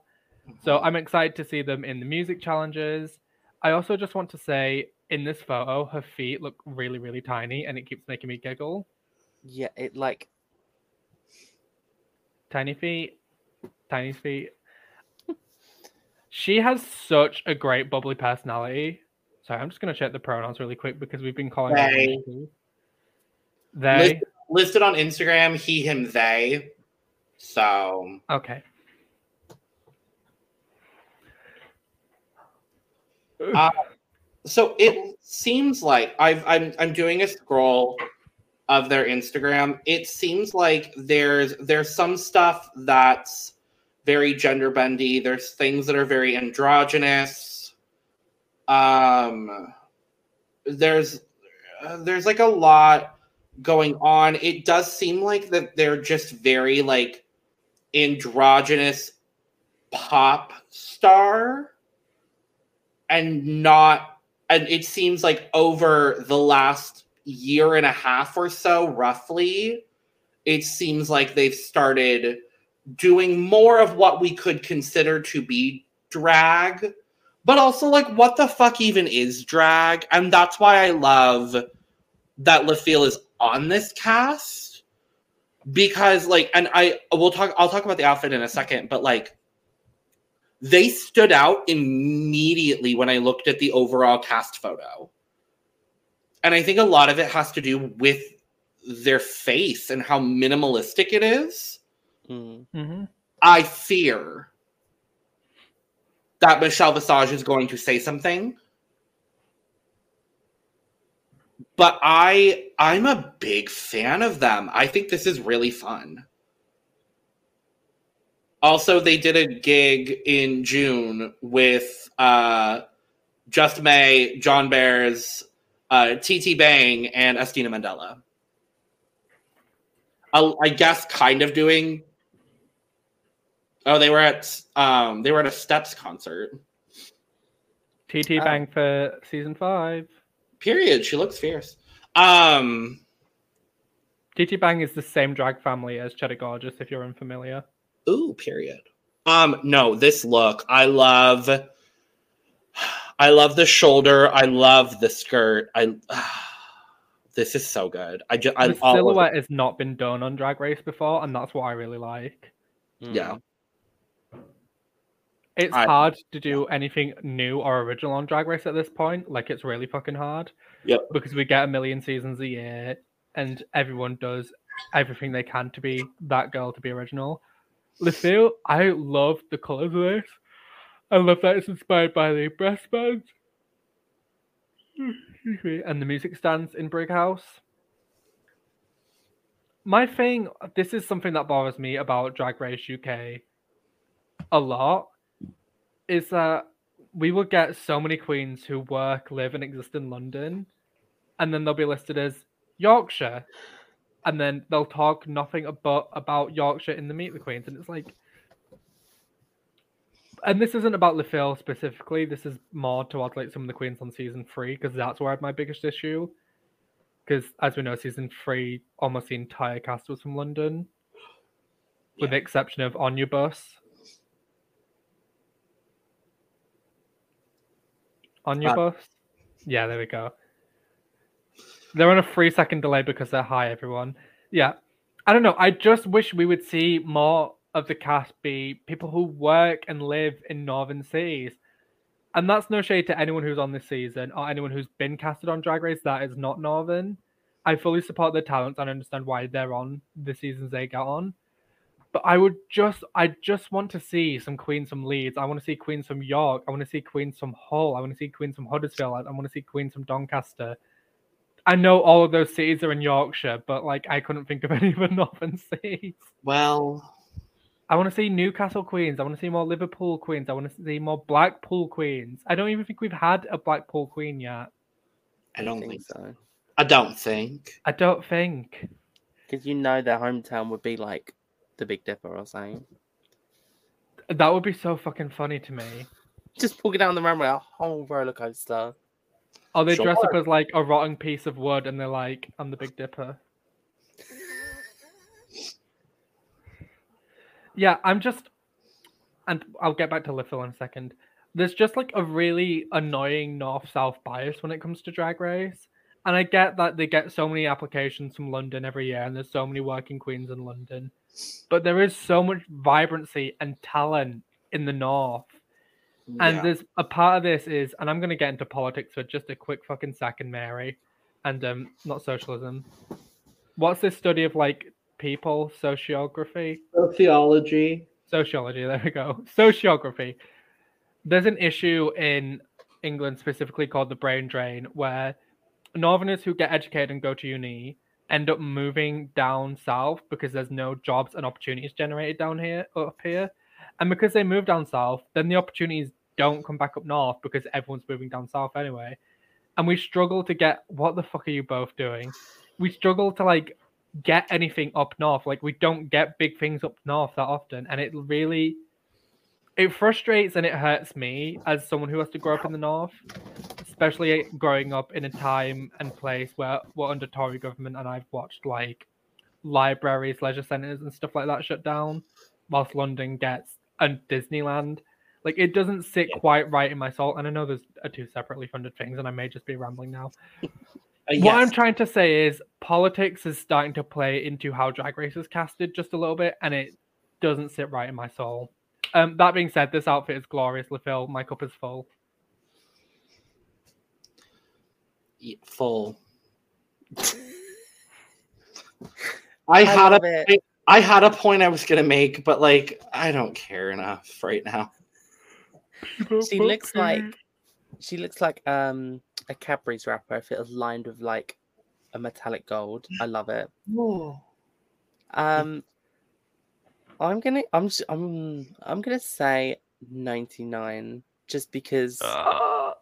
So mm-hmm. I'm excited to see them in the music challenges. I also just want to say in this photo, her feet look really, really tiny and it keeps making me giggle. yeah, it like Tiny feet, tiny feet. she has such a great bubbly personality. Sorry, I'm just going to check the pronouns really quick because we've been calling They. They. Listed on Instagram, he, him, they. So Okay. Uh, so it seems like I've I'm I'm doing a scroll of their Instagram. It seems like there's there's some stuff that's very gender bendy. There's things that are very androgynous. Um, there's uh, there's like a lot going on. It does seem like that they're just very like androgynous pop star and not and it seems like over the last year and a half or so roughly it seems like they've started doing more of what we could consider to be drag but also like what the fuck even is drag and that's why i love that Le Fil is on this cast because like and i we'll talk i'll talk about the outfit in a second but like they stood out immediately when I looked at the overall cast photo. And I think a lot of it has to do with their face and how minimalistic it is. mm, hmm I fear that Michelle Visage is going to say something. But I I'm a big fan of them. I think this is really fun. Also, they did a gig in June with uh, Just May, Jonbers, uh, TT Bang, and Estina Mandela. I, I guess kind of doing Oh, they were at um they were at a Steps concert. TT Oh. Bang for season five. Period. She looks fierce. Um TT Bang is the same drag family as Cheddar Gorgeous, if you're unfamiliar. ooh, period. Um no, this look. I love I love the shoulder. I love the skirt. I this is so good. I just the all of it. silhouette has not been done on Drag Race before, and that's what I really like. Yeah. It's I- hard to do anything new or original on Drag Race at this point. Like it's really fucking hard. Yep. Because we get a million seasons a year, and everyone does everything they can to be that girl to be original. Lucille, I love the colors of this. I love that it's inspired by the breast bands. And the music stands in Brighouse. My thing, this is something that bothers me about Drag Race UK a lot, is that we will get so many queens who work, live, and exist in London, and then they'll be listed as Yorkshire, and then they'll talk nothing about about Yorkshire in the Meet the Queens, and it's like, and this isn't about Le Fil specifically. This is more towards like some of the queens on season three because that's where I had my biggest issue. Because as we know, season three, almost the entire cast was from London, with the exception of Anubis. Uh, Anubis? yeah, there we go. They're on a three second delay because they're high, everyone. Yeah. I don't know. I just wish we would see more of the cast be people who work and live in northern cities. And that's no shade to anyone who's on this season or anyone who's been casted on Drag Race that is not northern. I fully support their talents and understand why they're on the seasons they get on. But I would just, I just want to see some queens from Leeds. I want to see queens from York. I want to see queens from Hull. I want to see queens from Huddersfield. I, I want to see queens from Doncaster. I know all of those cities are in Yorkshire, but like I couldn't think of any of the northern cities. Well, I want to see Newcastle Queens. I want to see more Liverpool Queens. I want to see more Blackpool Queens. I don't even think we've had a Blackpool Queen yet. I don't think so. so. I don't think. I don't think. Because you know their hometown would be like the Big Dipper or something. That would be so fucking funny to me. Just walking down the runway, a whole roller coaster. Or they dress up as like a rotten piece of wood and they're like, I'm the Big Dipper. Yeah, I'm just, and I'll get back to Le Fil in a second. There's just like a really annoying north south bias when it comes to Drag Race. And I get that they get so many applications from London every year and there's so many working queens in London. But there is so much vibrancy and talent in the north. And Yeah. there's a part of this is, and I'm going to get into politics for just a quick fucking second, Mary, and um, not socialism. What's this study of like people sociography? sociology. Sociology. There we go. Sociography. There's an issue in England specifically called the brain drain, where Northerners who get educated and go to uni end up moving down south because there's no jobs and opportunities generated down here up here. And because they move down south, then the opportunities don't come back up north because everyone's moving down south anyway. And we struggle to get what the fuck are you both doing? We struggle to like get anything up north. Like we don't get big things up north that often. And it really it frustrates and it hurts me as someone who has to grow up in the north, especially growing up in a time and place where we're under Tory government and I've watched like libraries, leisure centres and stuff like that shut down, whilst London gets a Disneyland. Like it doesn't sit quite right in my soul. And I know there's are two separately funded things, and I may just be rambling now. Uh, What I'm trying to say is politics is starting to play into how Drag Race is casted just a little bit, and it doesn't sit right in my soul. Um, that being said, this outfit is glorious, Le Fil. My cup is full. Yeah, full. I I had love a it. I had a point I was gonna make, but like I don't care enough right now. She looks like she looks like um a Cadbury's wrapper if it was lined with like a metallic gold. I love it. Um, I'm gonna I'm s- I'm I'm gonna say 99 just because Ah,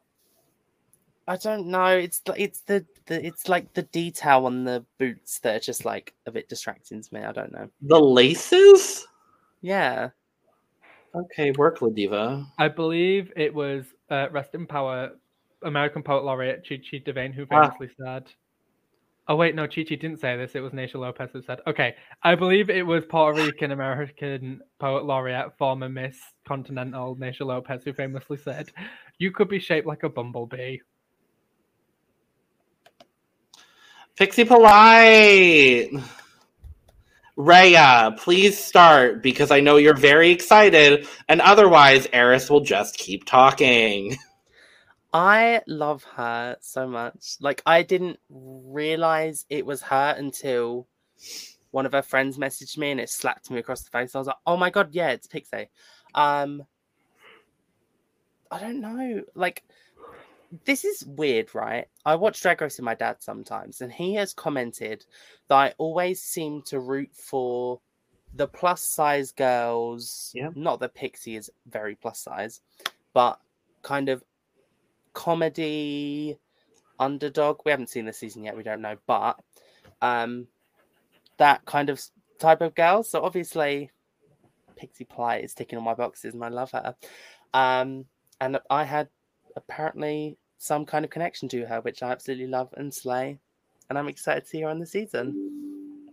I don't know. It's the- it's the, the it's like the detail on the boots that are just like a bit distracting to me. I don't know. The laces? Yeah, Okay, work, Ladiva. I believe it was uh, Rest in Power, American Poet Laureate Chi Chi DeVayne who Ah. famously said. Oh wait, no, Chi Chi didn't say this. It was Naysha Lopez who said. Okay, I believe it was Puerto Rican American Poet Laureate, former Miss Continental Naysha Lopez who famously said, "You could be shaped like a bumblebee." Pixie Polite. Reya, please start because I know you're very excited, and otherwise, Eris will just keep talking. I love her so much. Like I didn't realize it was her until one of her friends messaged me and it slapped me across the face. I was like, "Oh my god, yeah, it's Pixie." Um I don't know. Like this is weird, right? I watch Drag Race with my dad sometimes and he has commented that I always seem to root for the plus size girls. Yeah. Not that Pixie is very plus size, but kind of comedy underdog. We haven't seen the season yet, we don't know, but um that kind of type of girl. So obviously Pixie Polite is ticking all my boxes and I love her. Um and I had apparently some kind of connection to her, which I absolutely love and slay. And I'm excited to see her on the season.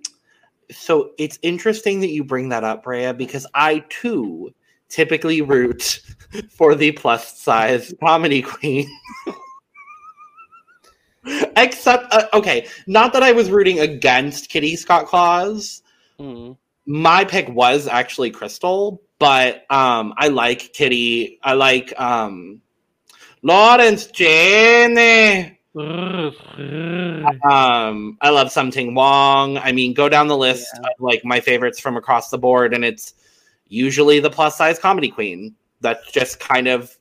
So it's interesting that you bring that up, Reya, because I too typically root for the plus size comedy queen. Except, uh, okay, not that I was rooting against Kitty Scott Claus. Mm. My pick was actually Krystal, but um, I like Kitty. I like um, Lawrence Chaney. Um, I love Sum Ting Wong. I mean, go down the list Yeah. of like my favorites from across the board, and it's usually the plus size comedy queen. That's just kind of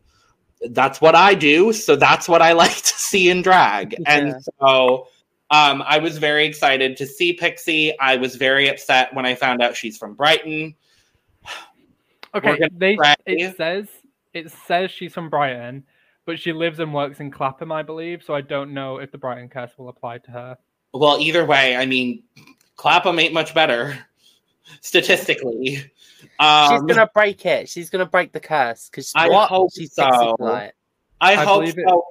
that's what I do, so that's what I like to see in drag. Yeah. And so um, I was very excited to see Pixie. I was very upset when I found out she's from Brighton. Okay, they it says it says she's from Brighton, but she lives and works in Clapham, I believe. So I don't know if the Brighton curse will apply to her. Well, either way, I mean, Clapham ain't much better statistically. Um, She's gonna break it. She's gonna break the curse because I what? hope She's so. Pixie I, I hope believe it- so.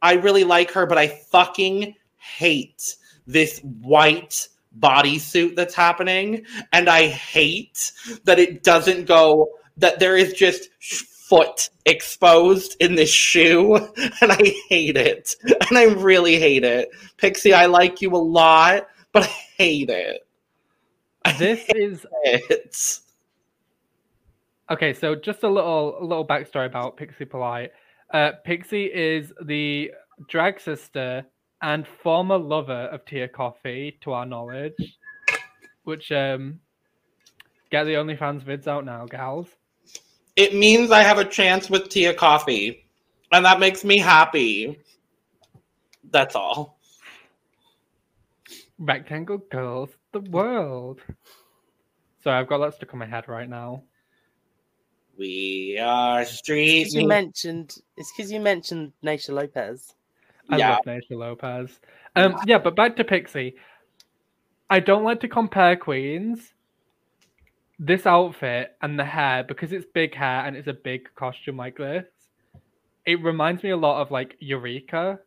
I really like her, but I fucking hate this white bodysuit that's happening. And I hate that it doesn't go, that there is just sh- foot exposed in this shoe. And I hate it. And I really hate it. Pixie, I like you a lot, but I hate it. I This is it. Okay, so just a little a little backstory about Pixie Polite. Uh, Pixie is the drag sister and former lover of Tia Kofi, to our knowledge. Which um, get the OnlyFans vids out now, gals. It means I have a chance with Tia Kofi, and that makes me happy. That's all. Rectangle girls, the world. So I've got that stuck on my head right now. We are street. You mentioned it's because you mentioned Naysha Lopez. I Yeah. love Naysha Lopez. Um, yeah, but back to Pixie. I don't like to compare queens. This outfit and the hair, because it's big hair and it's a big costume like this, it reminds me a lot of like Eureka.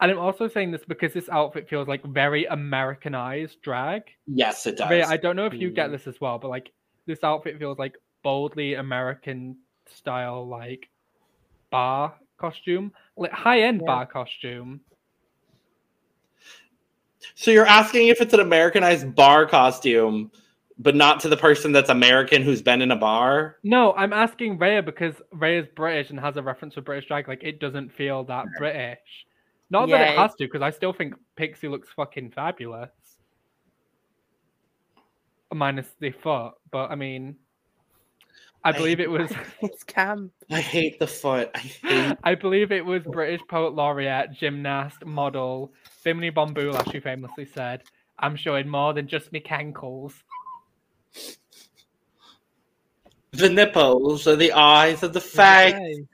And I'm also saying this because this outfit feels like very Americanized drag. Yes, it does. Reya, I don't know if you get Mm. this as well, but like this outfit feels like boldly American style, like bar costume, like high end Yeah. bar costume. so you're asking if it's an Americanized bar costume, but not to the person that's American who's been in a bar? No, I'm asking Reya because Reya's British and has a reference to British drag. Like it doesn't feel that British. Not that it has to, because I still think Pixie looks fucking fabulous. Minus the foot, but I mean, I I- believe it was. it's Cam. I hate the foot. I hate. I believe it was British poet laureate, gymnast, model, Bimini Bon Boulash, She famously said, I'm showing more than just me cankles. The nipples are the eyes of the face.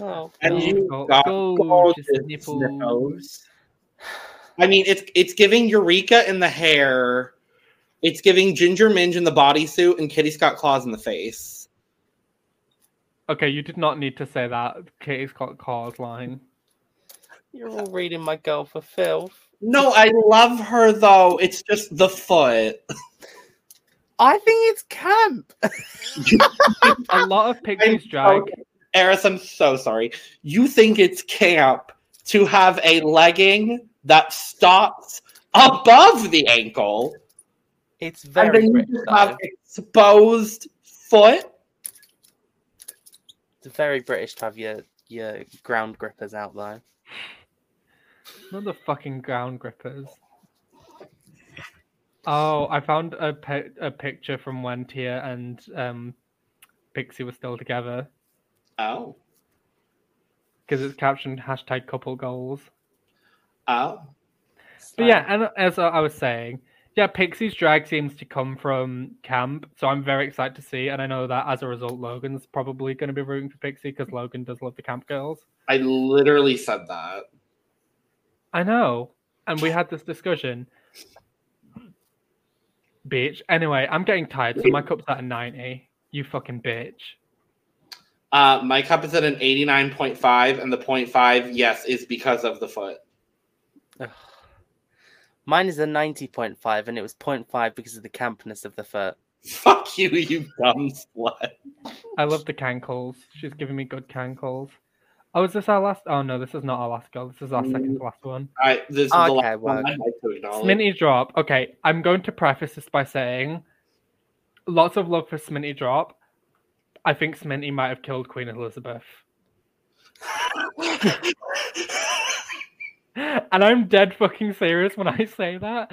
Oh, oh, And you Go- got gorgeous gorgeous nipples. nipples. I mean, it's it's giving Eureka in the hair. It's giving Ginger Minge in the bodysuit and Kitty Scott Claus in the face. Okay, you did not need to say that. Katie's got cause line. You're all reading my girl for filth. No, I love her though. It's just the foot. I think it's camp. A lot of I'm Pixie's drag. Eris, I'm so sorry. You think it's camp to have a legging that stops above the ankle, It's and very then you British. just though. have exposed foot? It's very British to have your your ground grippers out though. Not the fucking ground grippers. Oh, I found a pi- a picture from when Tia and um, Pixie were still together Oh, because it's captioned hashtag couple goals. oh. But yeah, and as I was saying, yeah, Pixie's drag seems to come from camp, so I'm very excited to see. And I know that as a result, Logan's probably going to be rooting for Pixie because Logan does love the camp girls. I literally said that. I know, and we had this discussion. Bitch. Anyway, I'm getting tired, so my cup's at a 90. You fucking bitch. Uh, my cup is at an 89.5, and the 0.5, yes, is because of the foot. Ugh. Mine is a 90.5 and it was 0.5 because of the campness of the foot. Fuck you, you dumb slut. I love the cankles. She's giving me good cankles. Oh, is this our last? Oh no, this is not our last girl. This is our mm. second to last one. I, this is the last well- one I'd like to acknowledge. Sminty Drop. Okay, I'm going to preface this by saying lots of love for Sminty Drop. I think Sminty might have killed Queen Elizabeth. and I'm dead fucking serious when I say that.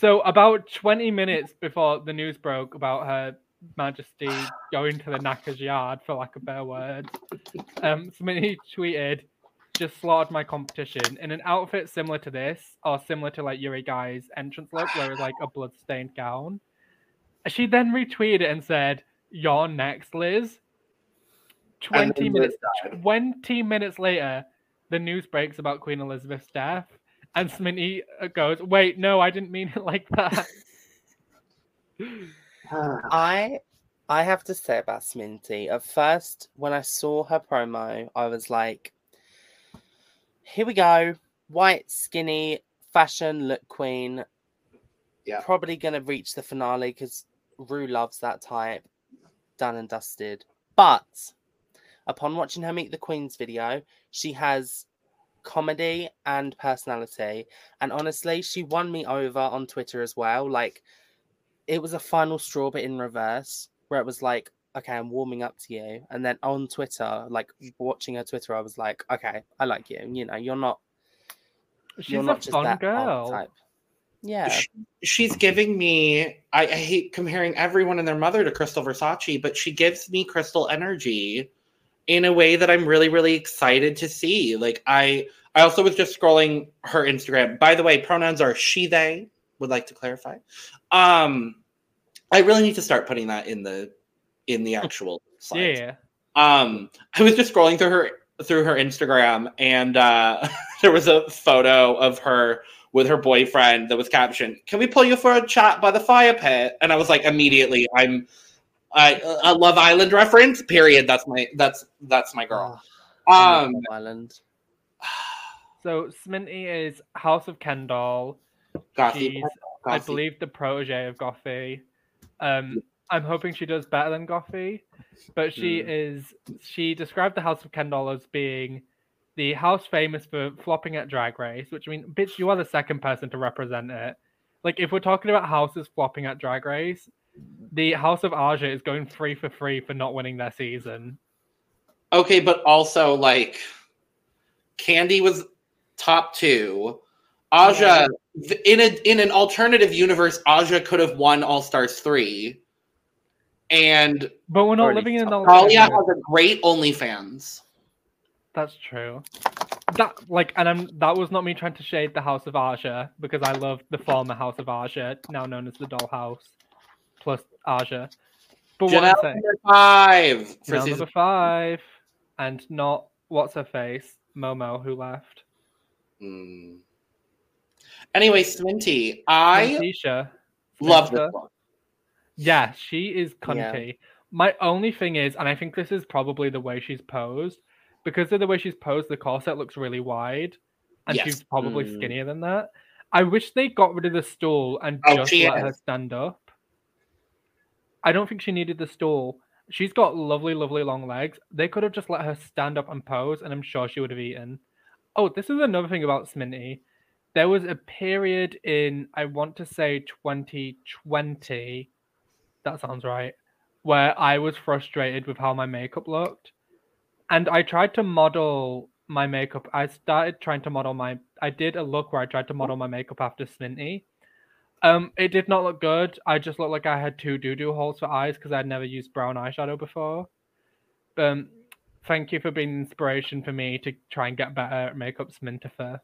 So, about 20 minutes before the news broke about Her Majesty going to the Knacker's yard, for lack of better words, um, Smitty tweeted, just slaughtered my competition in an outfit similar to this, or similar to like Yuri Guy's entrance look, where it's like a blood-stained gown. She then retweeted it and said, "You're next, Liz." Twenty minutes. Twenty minutes later, the news breaks about Queen Elizabeth's death, and Sminty uh, goes, "Wait, no, I didn't mean it like that." Ah. I I have to say about Sminty. At first, when I saw her promo, I was like, "Here we go, white, skinny, fashion look queen." Yeah. probably gonna reach the finale because Rue loves that type. Done and dusted. But upon watching her meet the Queen's video, she has comedy and personality. And honestly, she won me over on Twitter as well. Like, it was a final straw, but in reverse, where it was like, okay, I'm warming up to you. And then on Twitter, like watching her Twitter, I was like, okay, I like you. You know, you're not, She's you're a not just fun that girl. type. Yeah. Sh- She's giving me. I, I hate comparing everyone and their mother to Krystal Versace, but she gives me Krystal energy in a way that I'm really, really excited to see. Like I, I also was just scrolling her Instagram. By the way, pronouns are she, they. Would like to clarify. Um, I really need to start putting that in the in the actual slides. Yeah. Um, I was just scrolling through her through her Instagram, and uh, there was a photo of her with her boyfriend that was captioned, "Can we pull you for a chat by the fire pit?" And I was like, immediately, I'm, I, a Love Island reference. Period. That's my that's that's my girl. Oh, Um, Love Island. So Sminty is House of Kendoll. She's, I believe, the protege of Gothy. Um, I'm hoping she does better than Gothy, but she Hmm. is. She described the House of Kendoll as being the house famous for flopping at Drag Race, which I mean, bitch, you are the second person to represent it. Like, if we're talking about houses flopping at Drag Race, the House of Aja is going free for free for not winning their season. Okay, but also like, Candy was top two. Aja th- in a in an alternative universe, Aja could have won All Stars three, and But we're not living in an top- alternate Talia has a great OnlyFans. That's true. That like, and I'm that was not me trying to shade the House of Aja because I love the former House of Aja, now known as the Dollhouse, plus Aja. But what I'm saying, number five for season number five, and not what's her face, Momo, who left. Hmm. Anyway, Sminty, I Tisha, love this one. Yeah, she is Yeah. cunty. My only thing is, and I think this is probably the way she's posed, because of the way she's posed, the corset looks really wide, and Yes. she's probably Mm. skinnier than that. I wish they got rid of the stool and Oh, just let her stand up. I don't think she needed the stool. She's got lovely, lovely long legs. They could have just let her stand up and pose, and I'm sure she would have eaten. Oh, this is another thing about Sminty. There was a period in, I want to say 2020, that sounds right, where I was frustrated with how my makeup looked. And I tried to model my makeup. I started trying to model my, I did a look where I tried to model my makeup after Sminty. Um, it did not look good. I just looked like I had two doo doo holes for eyes because I'd never used brown eyeshadow before. Um, thank you for being inspiration for me to try and get better at makeup Smintifer.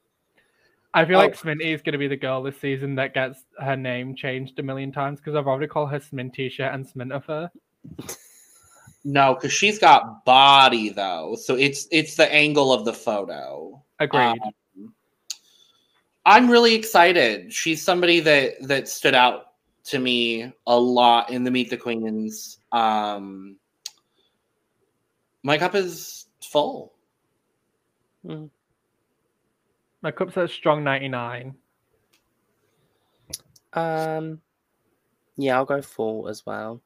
I feel Oh. like Sminty is going to be the girl this season that gets her name changed a million times because I've already called her Smintisha and Smintifer. No, because she's got body though, so it's it's the angle of the photo. Agreed. Um, I'm really excited. She's somebody that that stood out to me a lot in the Meet the Queens. Um, my cup is full. My cup says strong 99. Um, yeah, I'll go full as well.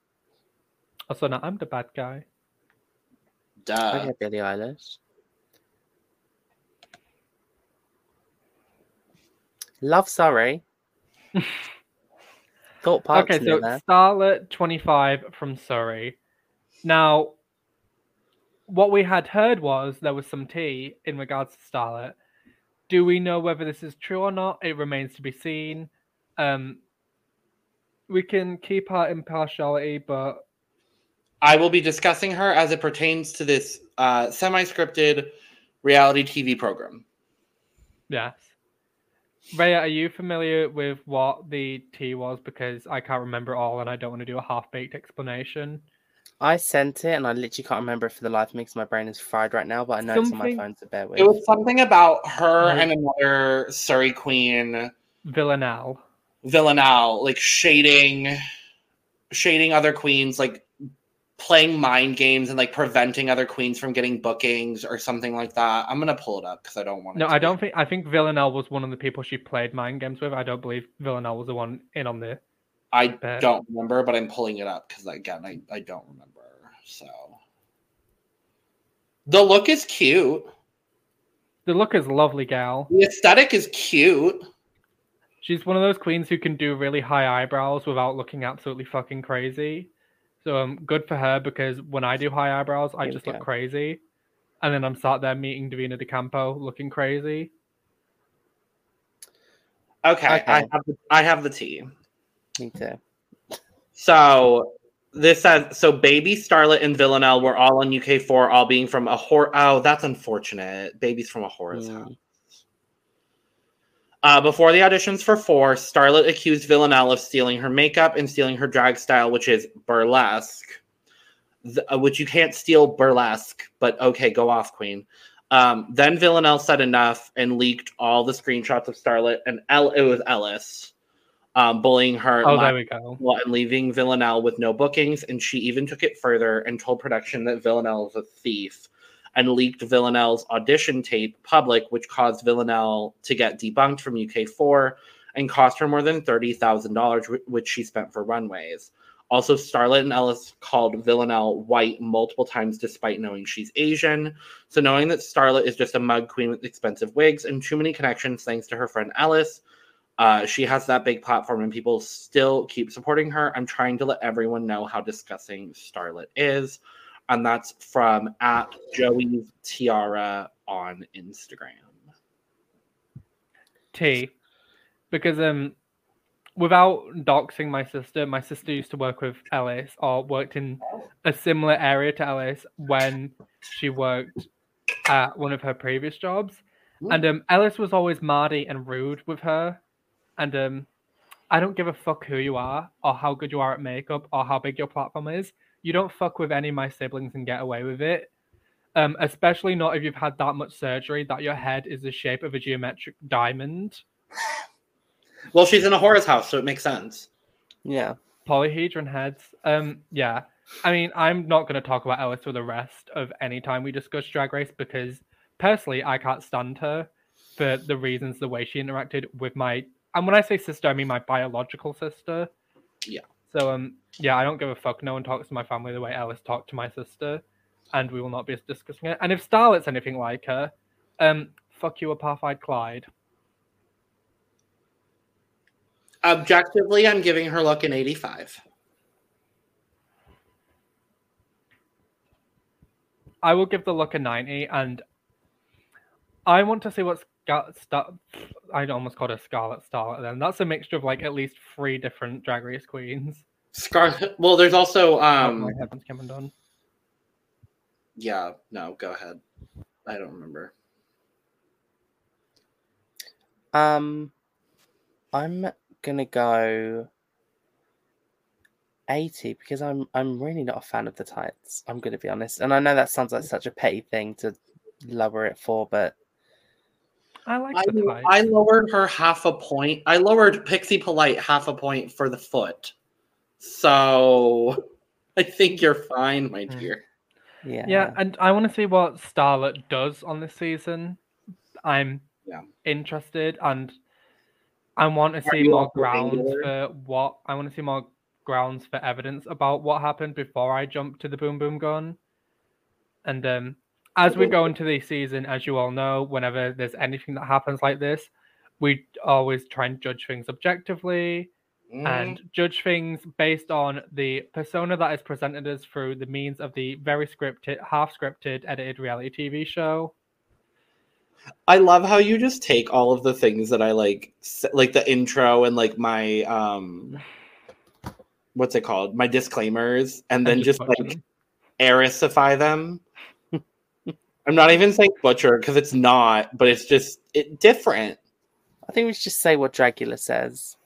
Also, now I'm the bad guy. Duh. okay, Billie Eilish. Love Sorry. Thought Park's okay, so there. Starlet 25 from Surrey. Now, what we had heard was there was some tea in regards to Starlet. Do we know whether this is true or not? It remains to be seen. Um, we can keep our impartiality, but I will be discussing her as it pertains to this uh, semi-scripted reality TV program. yes. Reya, are you familiar with what the tea was? Because I can't remember it all and I don't want to do a half baked explanation. I sent it and I literally can't remember it for the life of me because my brain is fried right now, but I know it's on my Something- phone, so bear with. It was something about her and another Surrey queen, Villanelle. Villanelle, like shading, shading other queens, like playing mind games and like preventing other queens from getting bookings or something like that. I'm gonna pull it up because I don't want. No, it I don't think. I think Villanelle was one of the people she played mind games with. I don't believe Villanelle was the one in on the. I bet. don't remember, but I'm pulling it up because again, I I don't remember. So the look is cute. The look is lovely, gal. The aesthetic is cute. She's one of those queens who can do really high eyebrows without looking absolutely fucking crazy. So um, good for her because when I do high eyebrows, I just look crazy, and then I'm sat there meeting Davina De Campo looking crazy. Okay, I have the, I have the tea. Me too. So this says so baby Starlet and Villanelle were all on UK four, all being from a whore. Oh, that's unfortunate. Babies from a house. Uh, before the auditions for four, Starlet accused Villanelle of stealing her makeup and stealing her drag style, which is burlesque. Th- uh, which you can't steal burlesque, but okay, go off, Queen. Um, then Villanelle said enough and leaked all the screenshots of Starlet and El- it was Ellis um, bullying her. Oh, there we go. well, and leaving Villanelle with no bookings. And she even took it further and told production that Villanelle is a thief and leaked Villanelle's audition tape public, which caused Villanelle to get debunked from UK4 and cost her more than $30,000, which she spent for runways. Also, Starlet and Ellis called Villanelle white multiple times despite knowing she's Asian. So, knowing that Starlet is just a mug queen with expensive wigs and too many connections thanks to her friend Ellis, uh, she has that big platform and people still keep supporting her. I'm trying to let everyone know how disgusting Starlet is. And that's from at Joey's Tiara on Instagram. T, because um, without doxing my sister, my sister used to work with Ellis or worked in a similar area to Ellis when she worked at one of her previous jobs, and um, Ellis was always mardy and rude with her, and um, I don't give a fuck who you are or how good you are at makeup or how big your platform is. You don't fuck with any of my siblings and get away with it. Um, especially not if you've had that much surgery that your head is the shape of a geometric diamond. Well, she's in a horror's house, so it makes sense. Yeah. Polyhedron heads. Um, yeah. I mean, I'm not going to talk about Ellis for the rest of any time we discuss Drag Race because personally, I can't stand her for the reasons the way she interacted with my. And when I say sister, I mean my biological sister. Yeah. So um, yeah, I don't give a fuck. No one talks to my family the way Alice talked to my sister, and we will not be discussing it. And if Starlet's anything like her, um, fuck you, apartheid Clyde. Objectively, I'm giving her look an 85. I will give the look a 90, and I want to see what's got Star- I almost called her Scarlet Starlet. Then that's a mixture of like at least three different Drag Race queens. Scarlet. Well, there's also oh um. my heavens, Cameron Dunn. Yeah. No. Go ahead. I don't remember. Um, I'm gonna go eighty because I'm I'm really not a fan of the tights. I'm gonna be honest, and I know that sounds like such a petty thing to lower it for, but I like I, the tights. I lowered her half a point. I lowered Pixie Polite half a point for the foot. So I think you're fine, my Mm. dear. yeah, Yeah, and I want to see what Starlet does on this season. I'm Yeah. interested, and I want to Are see more grounds angular? for what I want to see more grounds for evidence about what happened before I jump to the boom boom gun. And um, as we go into the season, as you all know, whenever there's anything that happens like this, we always try and judge things objectively Mm, and judge things based on the persona that is presented us through the means of the very scripted, half scripted, edited reality TV show. I love how you just take all of the things that I like, like the intro and like my um, what's it called? My disclaimers, and then and just like them. them. I'm not even saying butcher because it's not, but it's just it different. I think we should just say what Dragula says.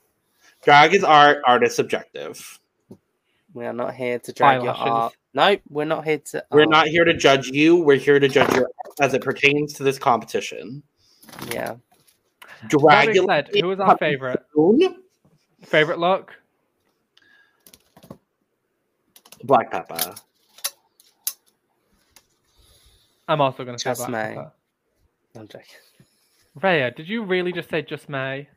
Drag is art, art is subjective. We are not here to drag your art. Nope, we're not here to. We're not here to judge you. We're here to judge your as it pertains to this competition. Yeah, That being Dragula said, who was our favorite? Favorite look? Black Peppa. I'm also going to say Just Black May. Pepper. I'm joking. Reya, did you really just say just May?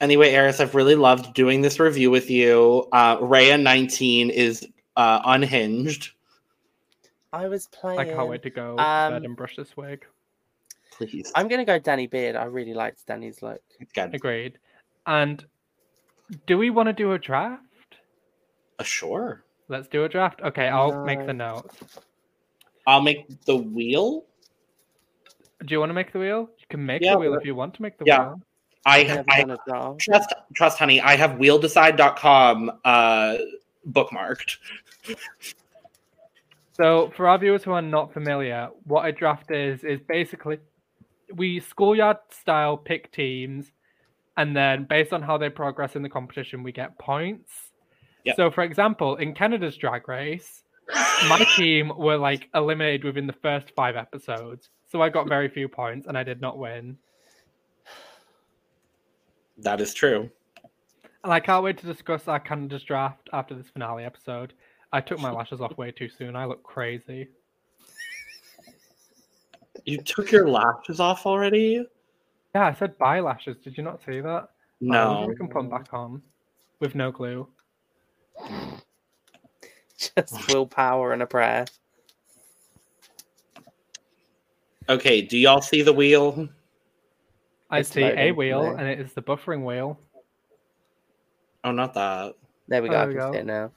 Anyway, Eris, I've really loved doing this review with you. Uh, Reya 19 is uh, unhinged. I was playing. I can't wait to go to um, bed and brush this wig. Please. I'm gonna go Danny Beard. I really liked Danny's look. Good. Agreed. And do we want to do a draft? Uh, sure. Let's do a draft. Okay, I'll make the notes. I'll make the wheel. Do you want to make the wheel? You can make Yeah, the wheel if you want to make the Yeah. wheel. I, Never I done a draft. trust trust honey. I have wheeldecide.com uh bookmarked. So, for our viewers who are not familiar, what a draft is is basically we schoolyard style pick teams, and then based on how they progress in the competition, we get points. Yep. So, for example, in Canada's drag race, my team were like eliminated within the first five episodes. So, I got very few points and I did not win. That is true. And I can't wait to discuss our Canada's draft after this finale episode. I took my lashes off way too soon. I look crazy. You took your lashes off already? Yeah, I said bye lashes. Did you not see that? Oh, No. we can put them back on with no glue. Just willpower and a prayer. Okay, do y'all see the wheel? I It's see a wheel, no. and it is the buffering wheel. Oh, not that. There we go. There I we can go. see it now.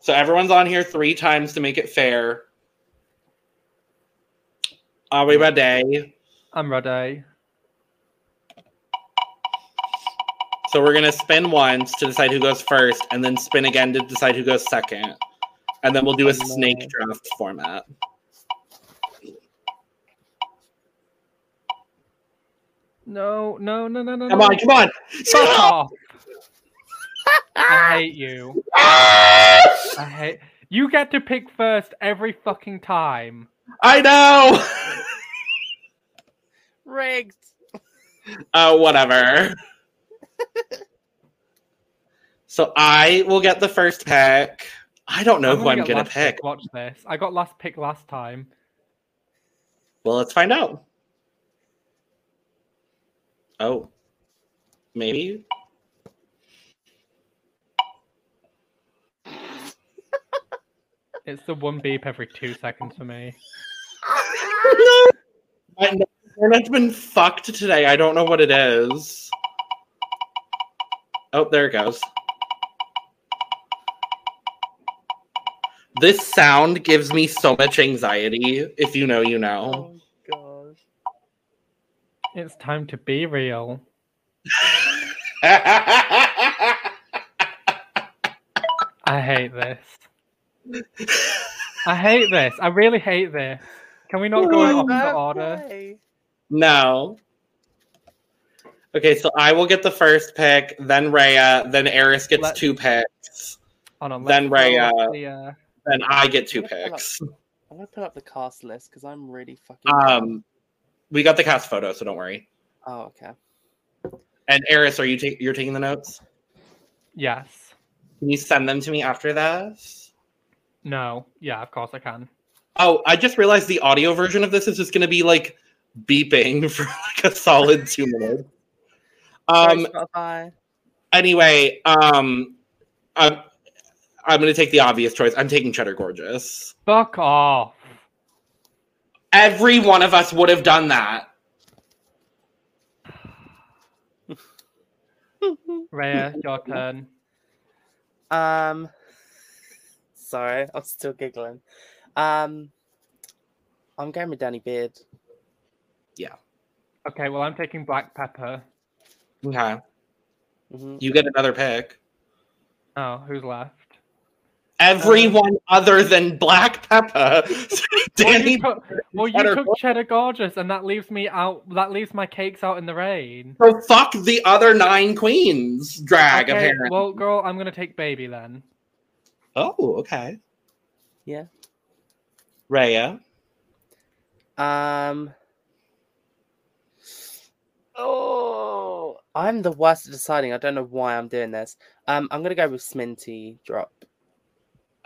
So everyone's on here three times to make it fair. Are we ready? I'm ready. So we're gonna spin once to decide who goes first, and then spin again to decide who goes second. And then we'll do a Oh, no. snake draft format. No, no, no, no, no. Come no. on, come on! Fuck off. Oh. I hate you. I hate. You get to pick first every fucking time. I know. Rigged. Oh, whatever. So I will get the first pick. I don't know who I'm gonna last pick. Watch this. I got last pick last time. Well, let's find out. Oh, maybe. It's the one beep every two seconds for me. no, My internet's been fucked today. I don't know what it is. Oh, there it goes. This sound gives me so much anxiety. If you know, you know. Oh gosh. It's time to be real. I I hate this. I hate this. I really hate this. Can we not go in opposite Fair order? play. No. Okay, so I will get the first pick, then Reya, then Eris gets Let- two picks, Hold on. Then let's Reya. go with the, uh, then I get two I'm gonna pull up- picks. I'm gonna put up the cast list because I'm really fucking. Um, we got the cast photo, so don't worry. Oh, okay. And Eris, are you ta- you're taking the notes? yes. Can you send them to me after this? No. Yeah, of course I can. Oh, I just realized the audio version of this is just going to be like beeping for like a solid two minutes. Sorry, Um. Spotify. Anyway, um, I'm I'm going to take the obvious choice. I'm taking Cheddar Gorgeous. Fuck off. Every one of us would have done that. Reya, your turn. Um, sorry, I'm still giggling. Um, I'm going with Danny Beard. Yeah. Okay, well, I'm taking Black Peppa. Okay, hmm you get another pick. Oh, who's left? Everyone other than Black Peppa, Well, you took, well, you Cheddar took cheddar gorgeous, and that leaves me out. That leaves my cakes out in the rain. So fuck the other nine queens. Drag Okay, apparently. well, girl, I'm gonna take baby then. oh, okay. Yeah. Reya. Um. Oh, I'm the worst at deciding. I don't know why I'm doing this. Um, I'm gonna go with Sminty drop.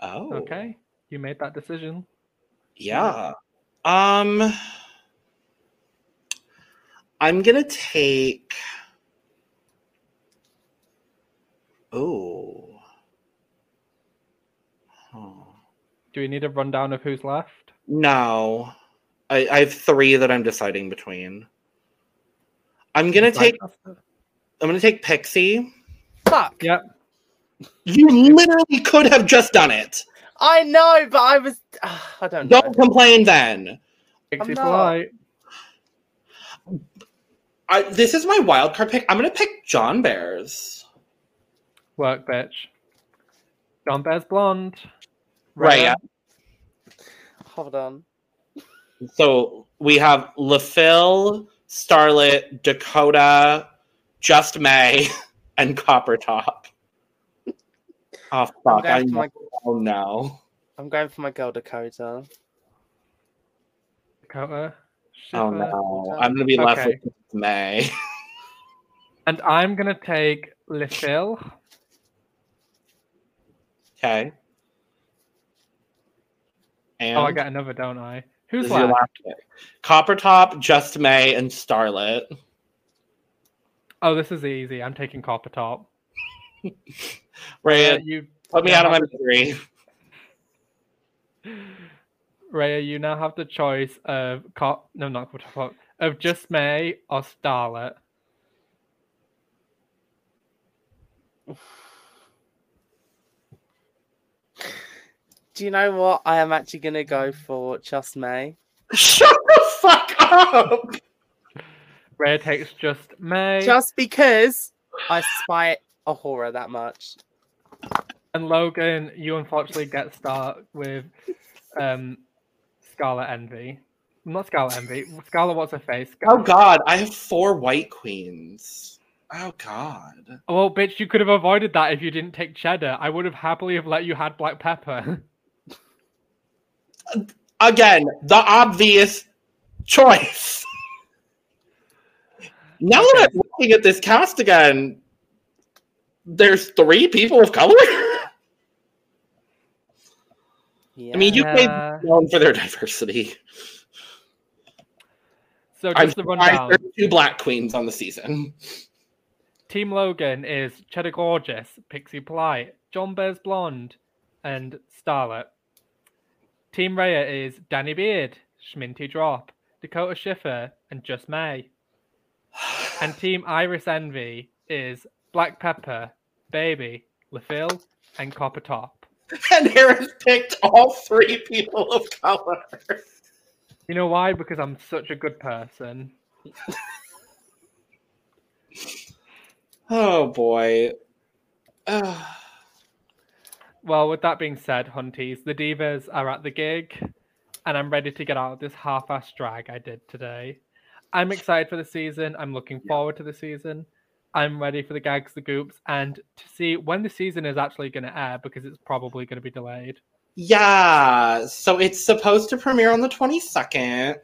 Oh. Okay, you made that decision. Yeah. Um I'm gonna take Oh. Huh. Do we need a rundown of who's left? No. I, I have three that I'm deciding between. I'm gonna take I'm gonna take Pixie. Fuck. Yep. You literally could have just done it. I know, but I was. ah, I don't know. Don't complain then. Pixie not. polite. I, this is my wild card pick. I'm gonna pick Jonbers. Work, bitch. Jonbers Blonde. Right. Reya, Hold on. So we have Le Fil, Starlet, Dakota, Just May, and Copper Topp. Oh fuck! I going know. my- Oh no! I'm going for my girl Dakota. Dakota. Oh no! I'm gonna be left Okay. with May. And I'm gonna take Le Fil. Okay. And Oh, I get another, don't I? Who's is your left? Copper Topp, Just May, and Starlet. Oh, this is easy. I'm taking Copper Topp. Reya, Reya, you put me out of my have misery. Reya, you now have the choice of Cop. No, not Copper Topp. Of Just May or Starlet. Do you know what? I am actually gonna go for Just May. Shut the fuck up! Reya takes Just May. Just because I spite a horror that much. And Logan, you unfortunately get start with um Scarlet Envy. Not Scarlet Envy. Scarlet what's her face? Oh god, I have four white queens. Oh god. Well, bitch, you could have avoided that if you didn't take cheddar. I would have happily have let you had Black Peppa. Again, the obvious choice. Now that I'm looking at this cast again, there's three people of color. Yeah. I mean, UK Yeah. known for their diversity. So I'm just the rundown. there's two black queens on the season. Team Logan is Cheddar Gorgeous, Pixie Polite, Jonbers Blonde, and Starlet. Team Reya is Danny Beard, Sminty Drop, Dakota Schiffer, and Just May. And Team Eris Envy is Black Peppa, Baby, Le Fil, and Copper Topp. and Harris picked all three people of color. You know why? Because I'm such a good person. Oh boy. Well, with that being said, Hunties, the Divas are at the gig, and I'm ready to get out of this half-ass drag I did today. I'm excited for the season. I'm looking forward to the season. I'm ready for the gags, the goops, and to see when the season is actually going to air because it's probably going to be delayed. Yeah, so it's supposed to premiere on the 22nd.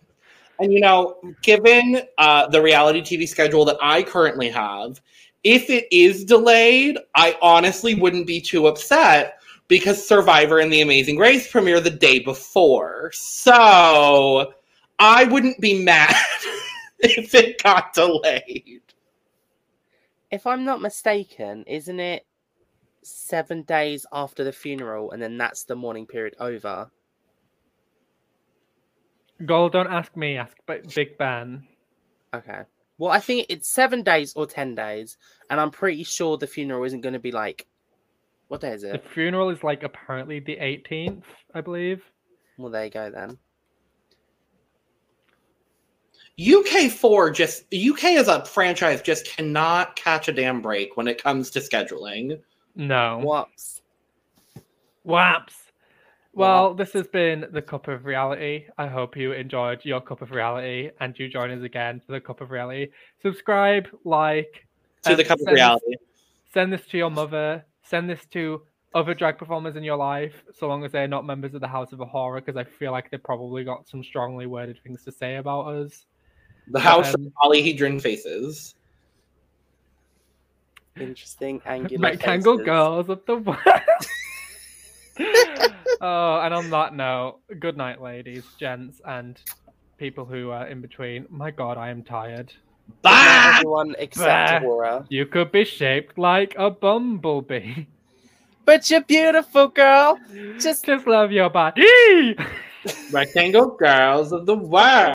And you know, given uh, the reality TV schedule that I currently have, if it is delayed, I honestly wouldn't be too upset because Survivor and The Amazing Race premiere the day before. So I wouldn't be mad if it got delayed. if I'm not mistaken, isn't it seven days after the funeral, and then that's the mourning period over? Gold, don't ask me, ask Big Ben. Okay. Well, I think it's seven days or ten days, and I'm pretty sure the funeral isn't going to be like. What day is it? The funeral is like apparently the 18th, I believe. Well, there you go then. UK four just UK as a franchise just cannot catch a damn break when it comes to scheduling. No. Whoops. Waps. Well, this has been the Cup of Reality. I hope you enjoyed your Cup of Reality and you join us again for the Cup of Reality. Subscribe, like, To um, the cup of send- reality. Send this to your mother. Send this to other drag performers in your life, so long as they're not members of the House of a Horror, because I feel like they probably got some strongly worded things to say about us. The house Um, of polyhedron faces. Interesting angular. Rectangle faces. girls of the world. oh, and on that note, good night, ladies, gents, and people who are in between. My God, I am tired. Bye! everyone except Bah. Aurora. You could be shaped like a bumblebee. But you're beautiful, girl. Just Just love your body. Rectangle girls of the world.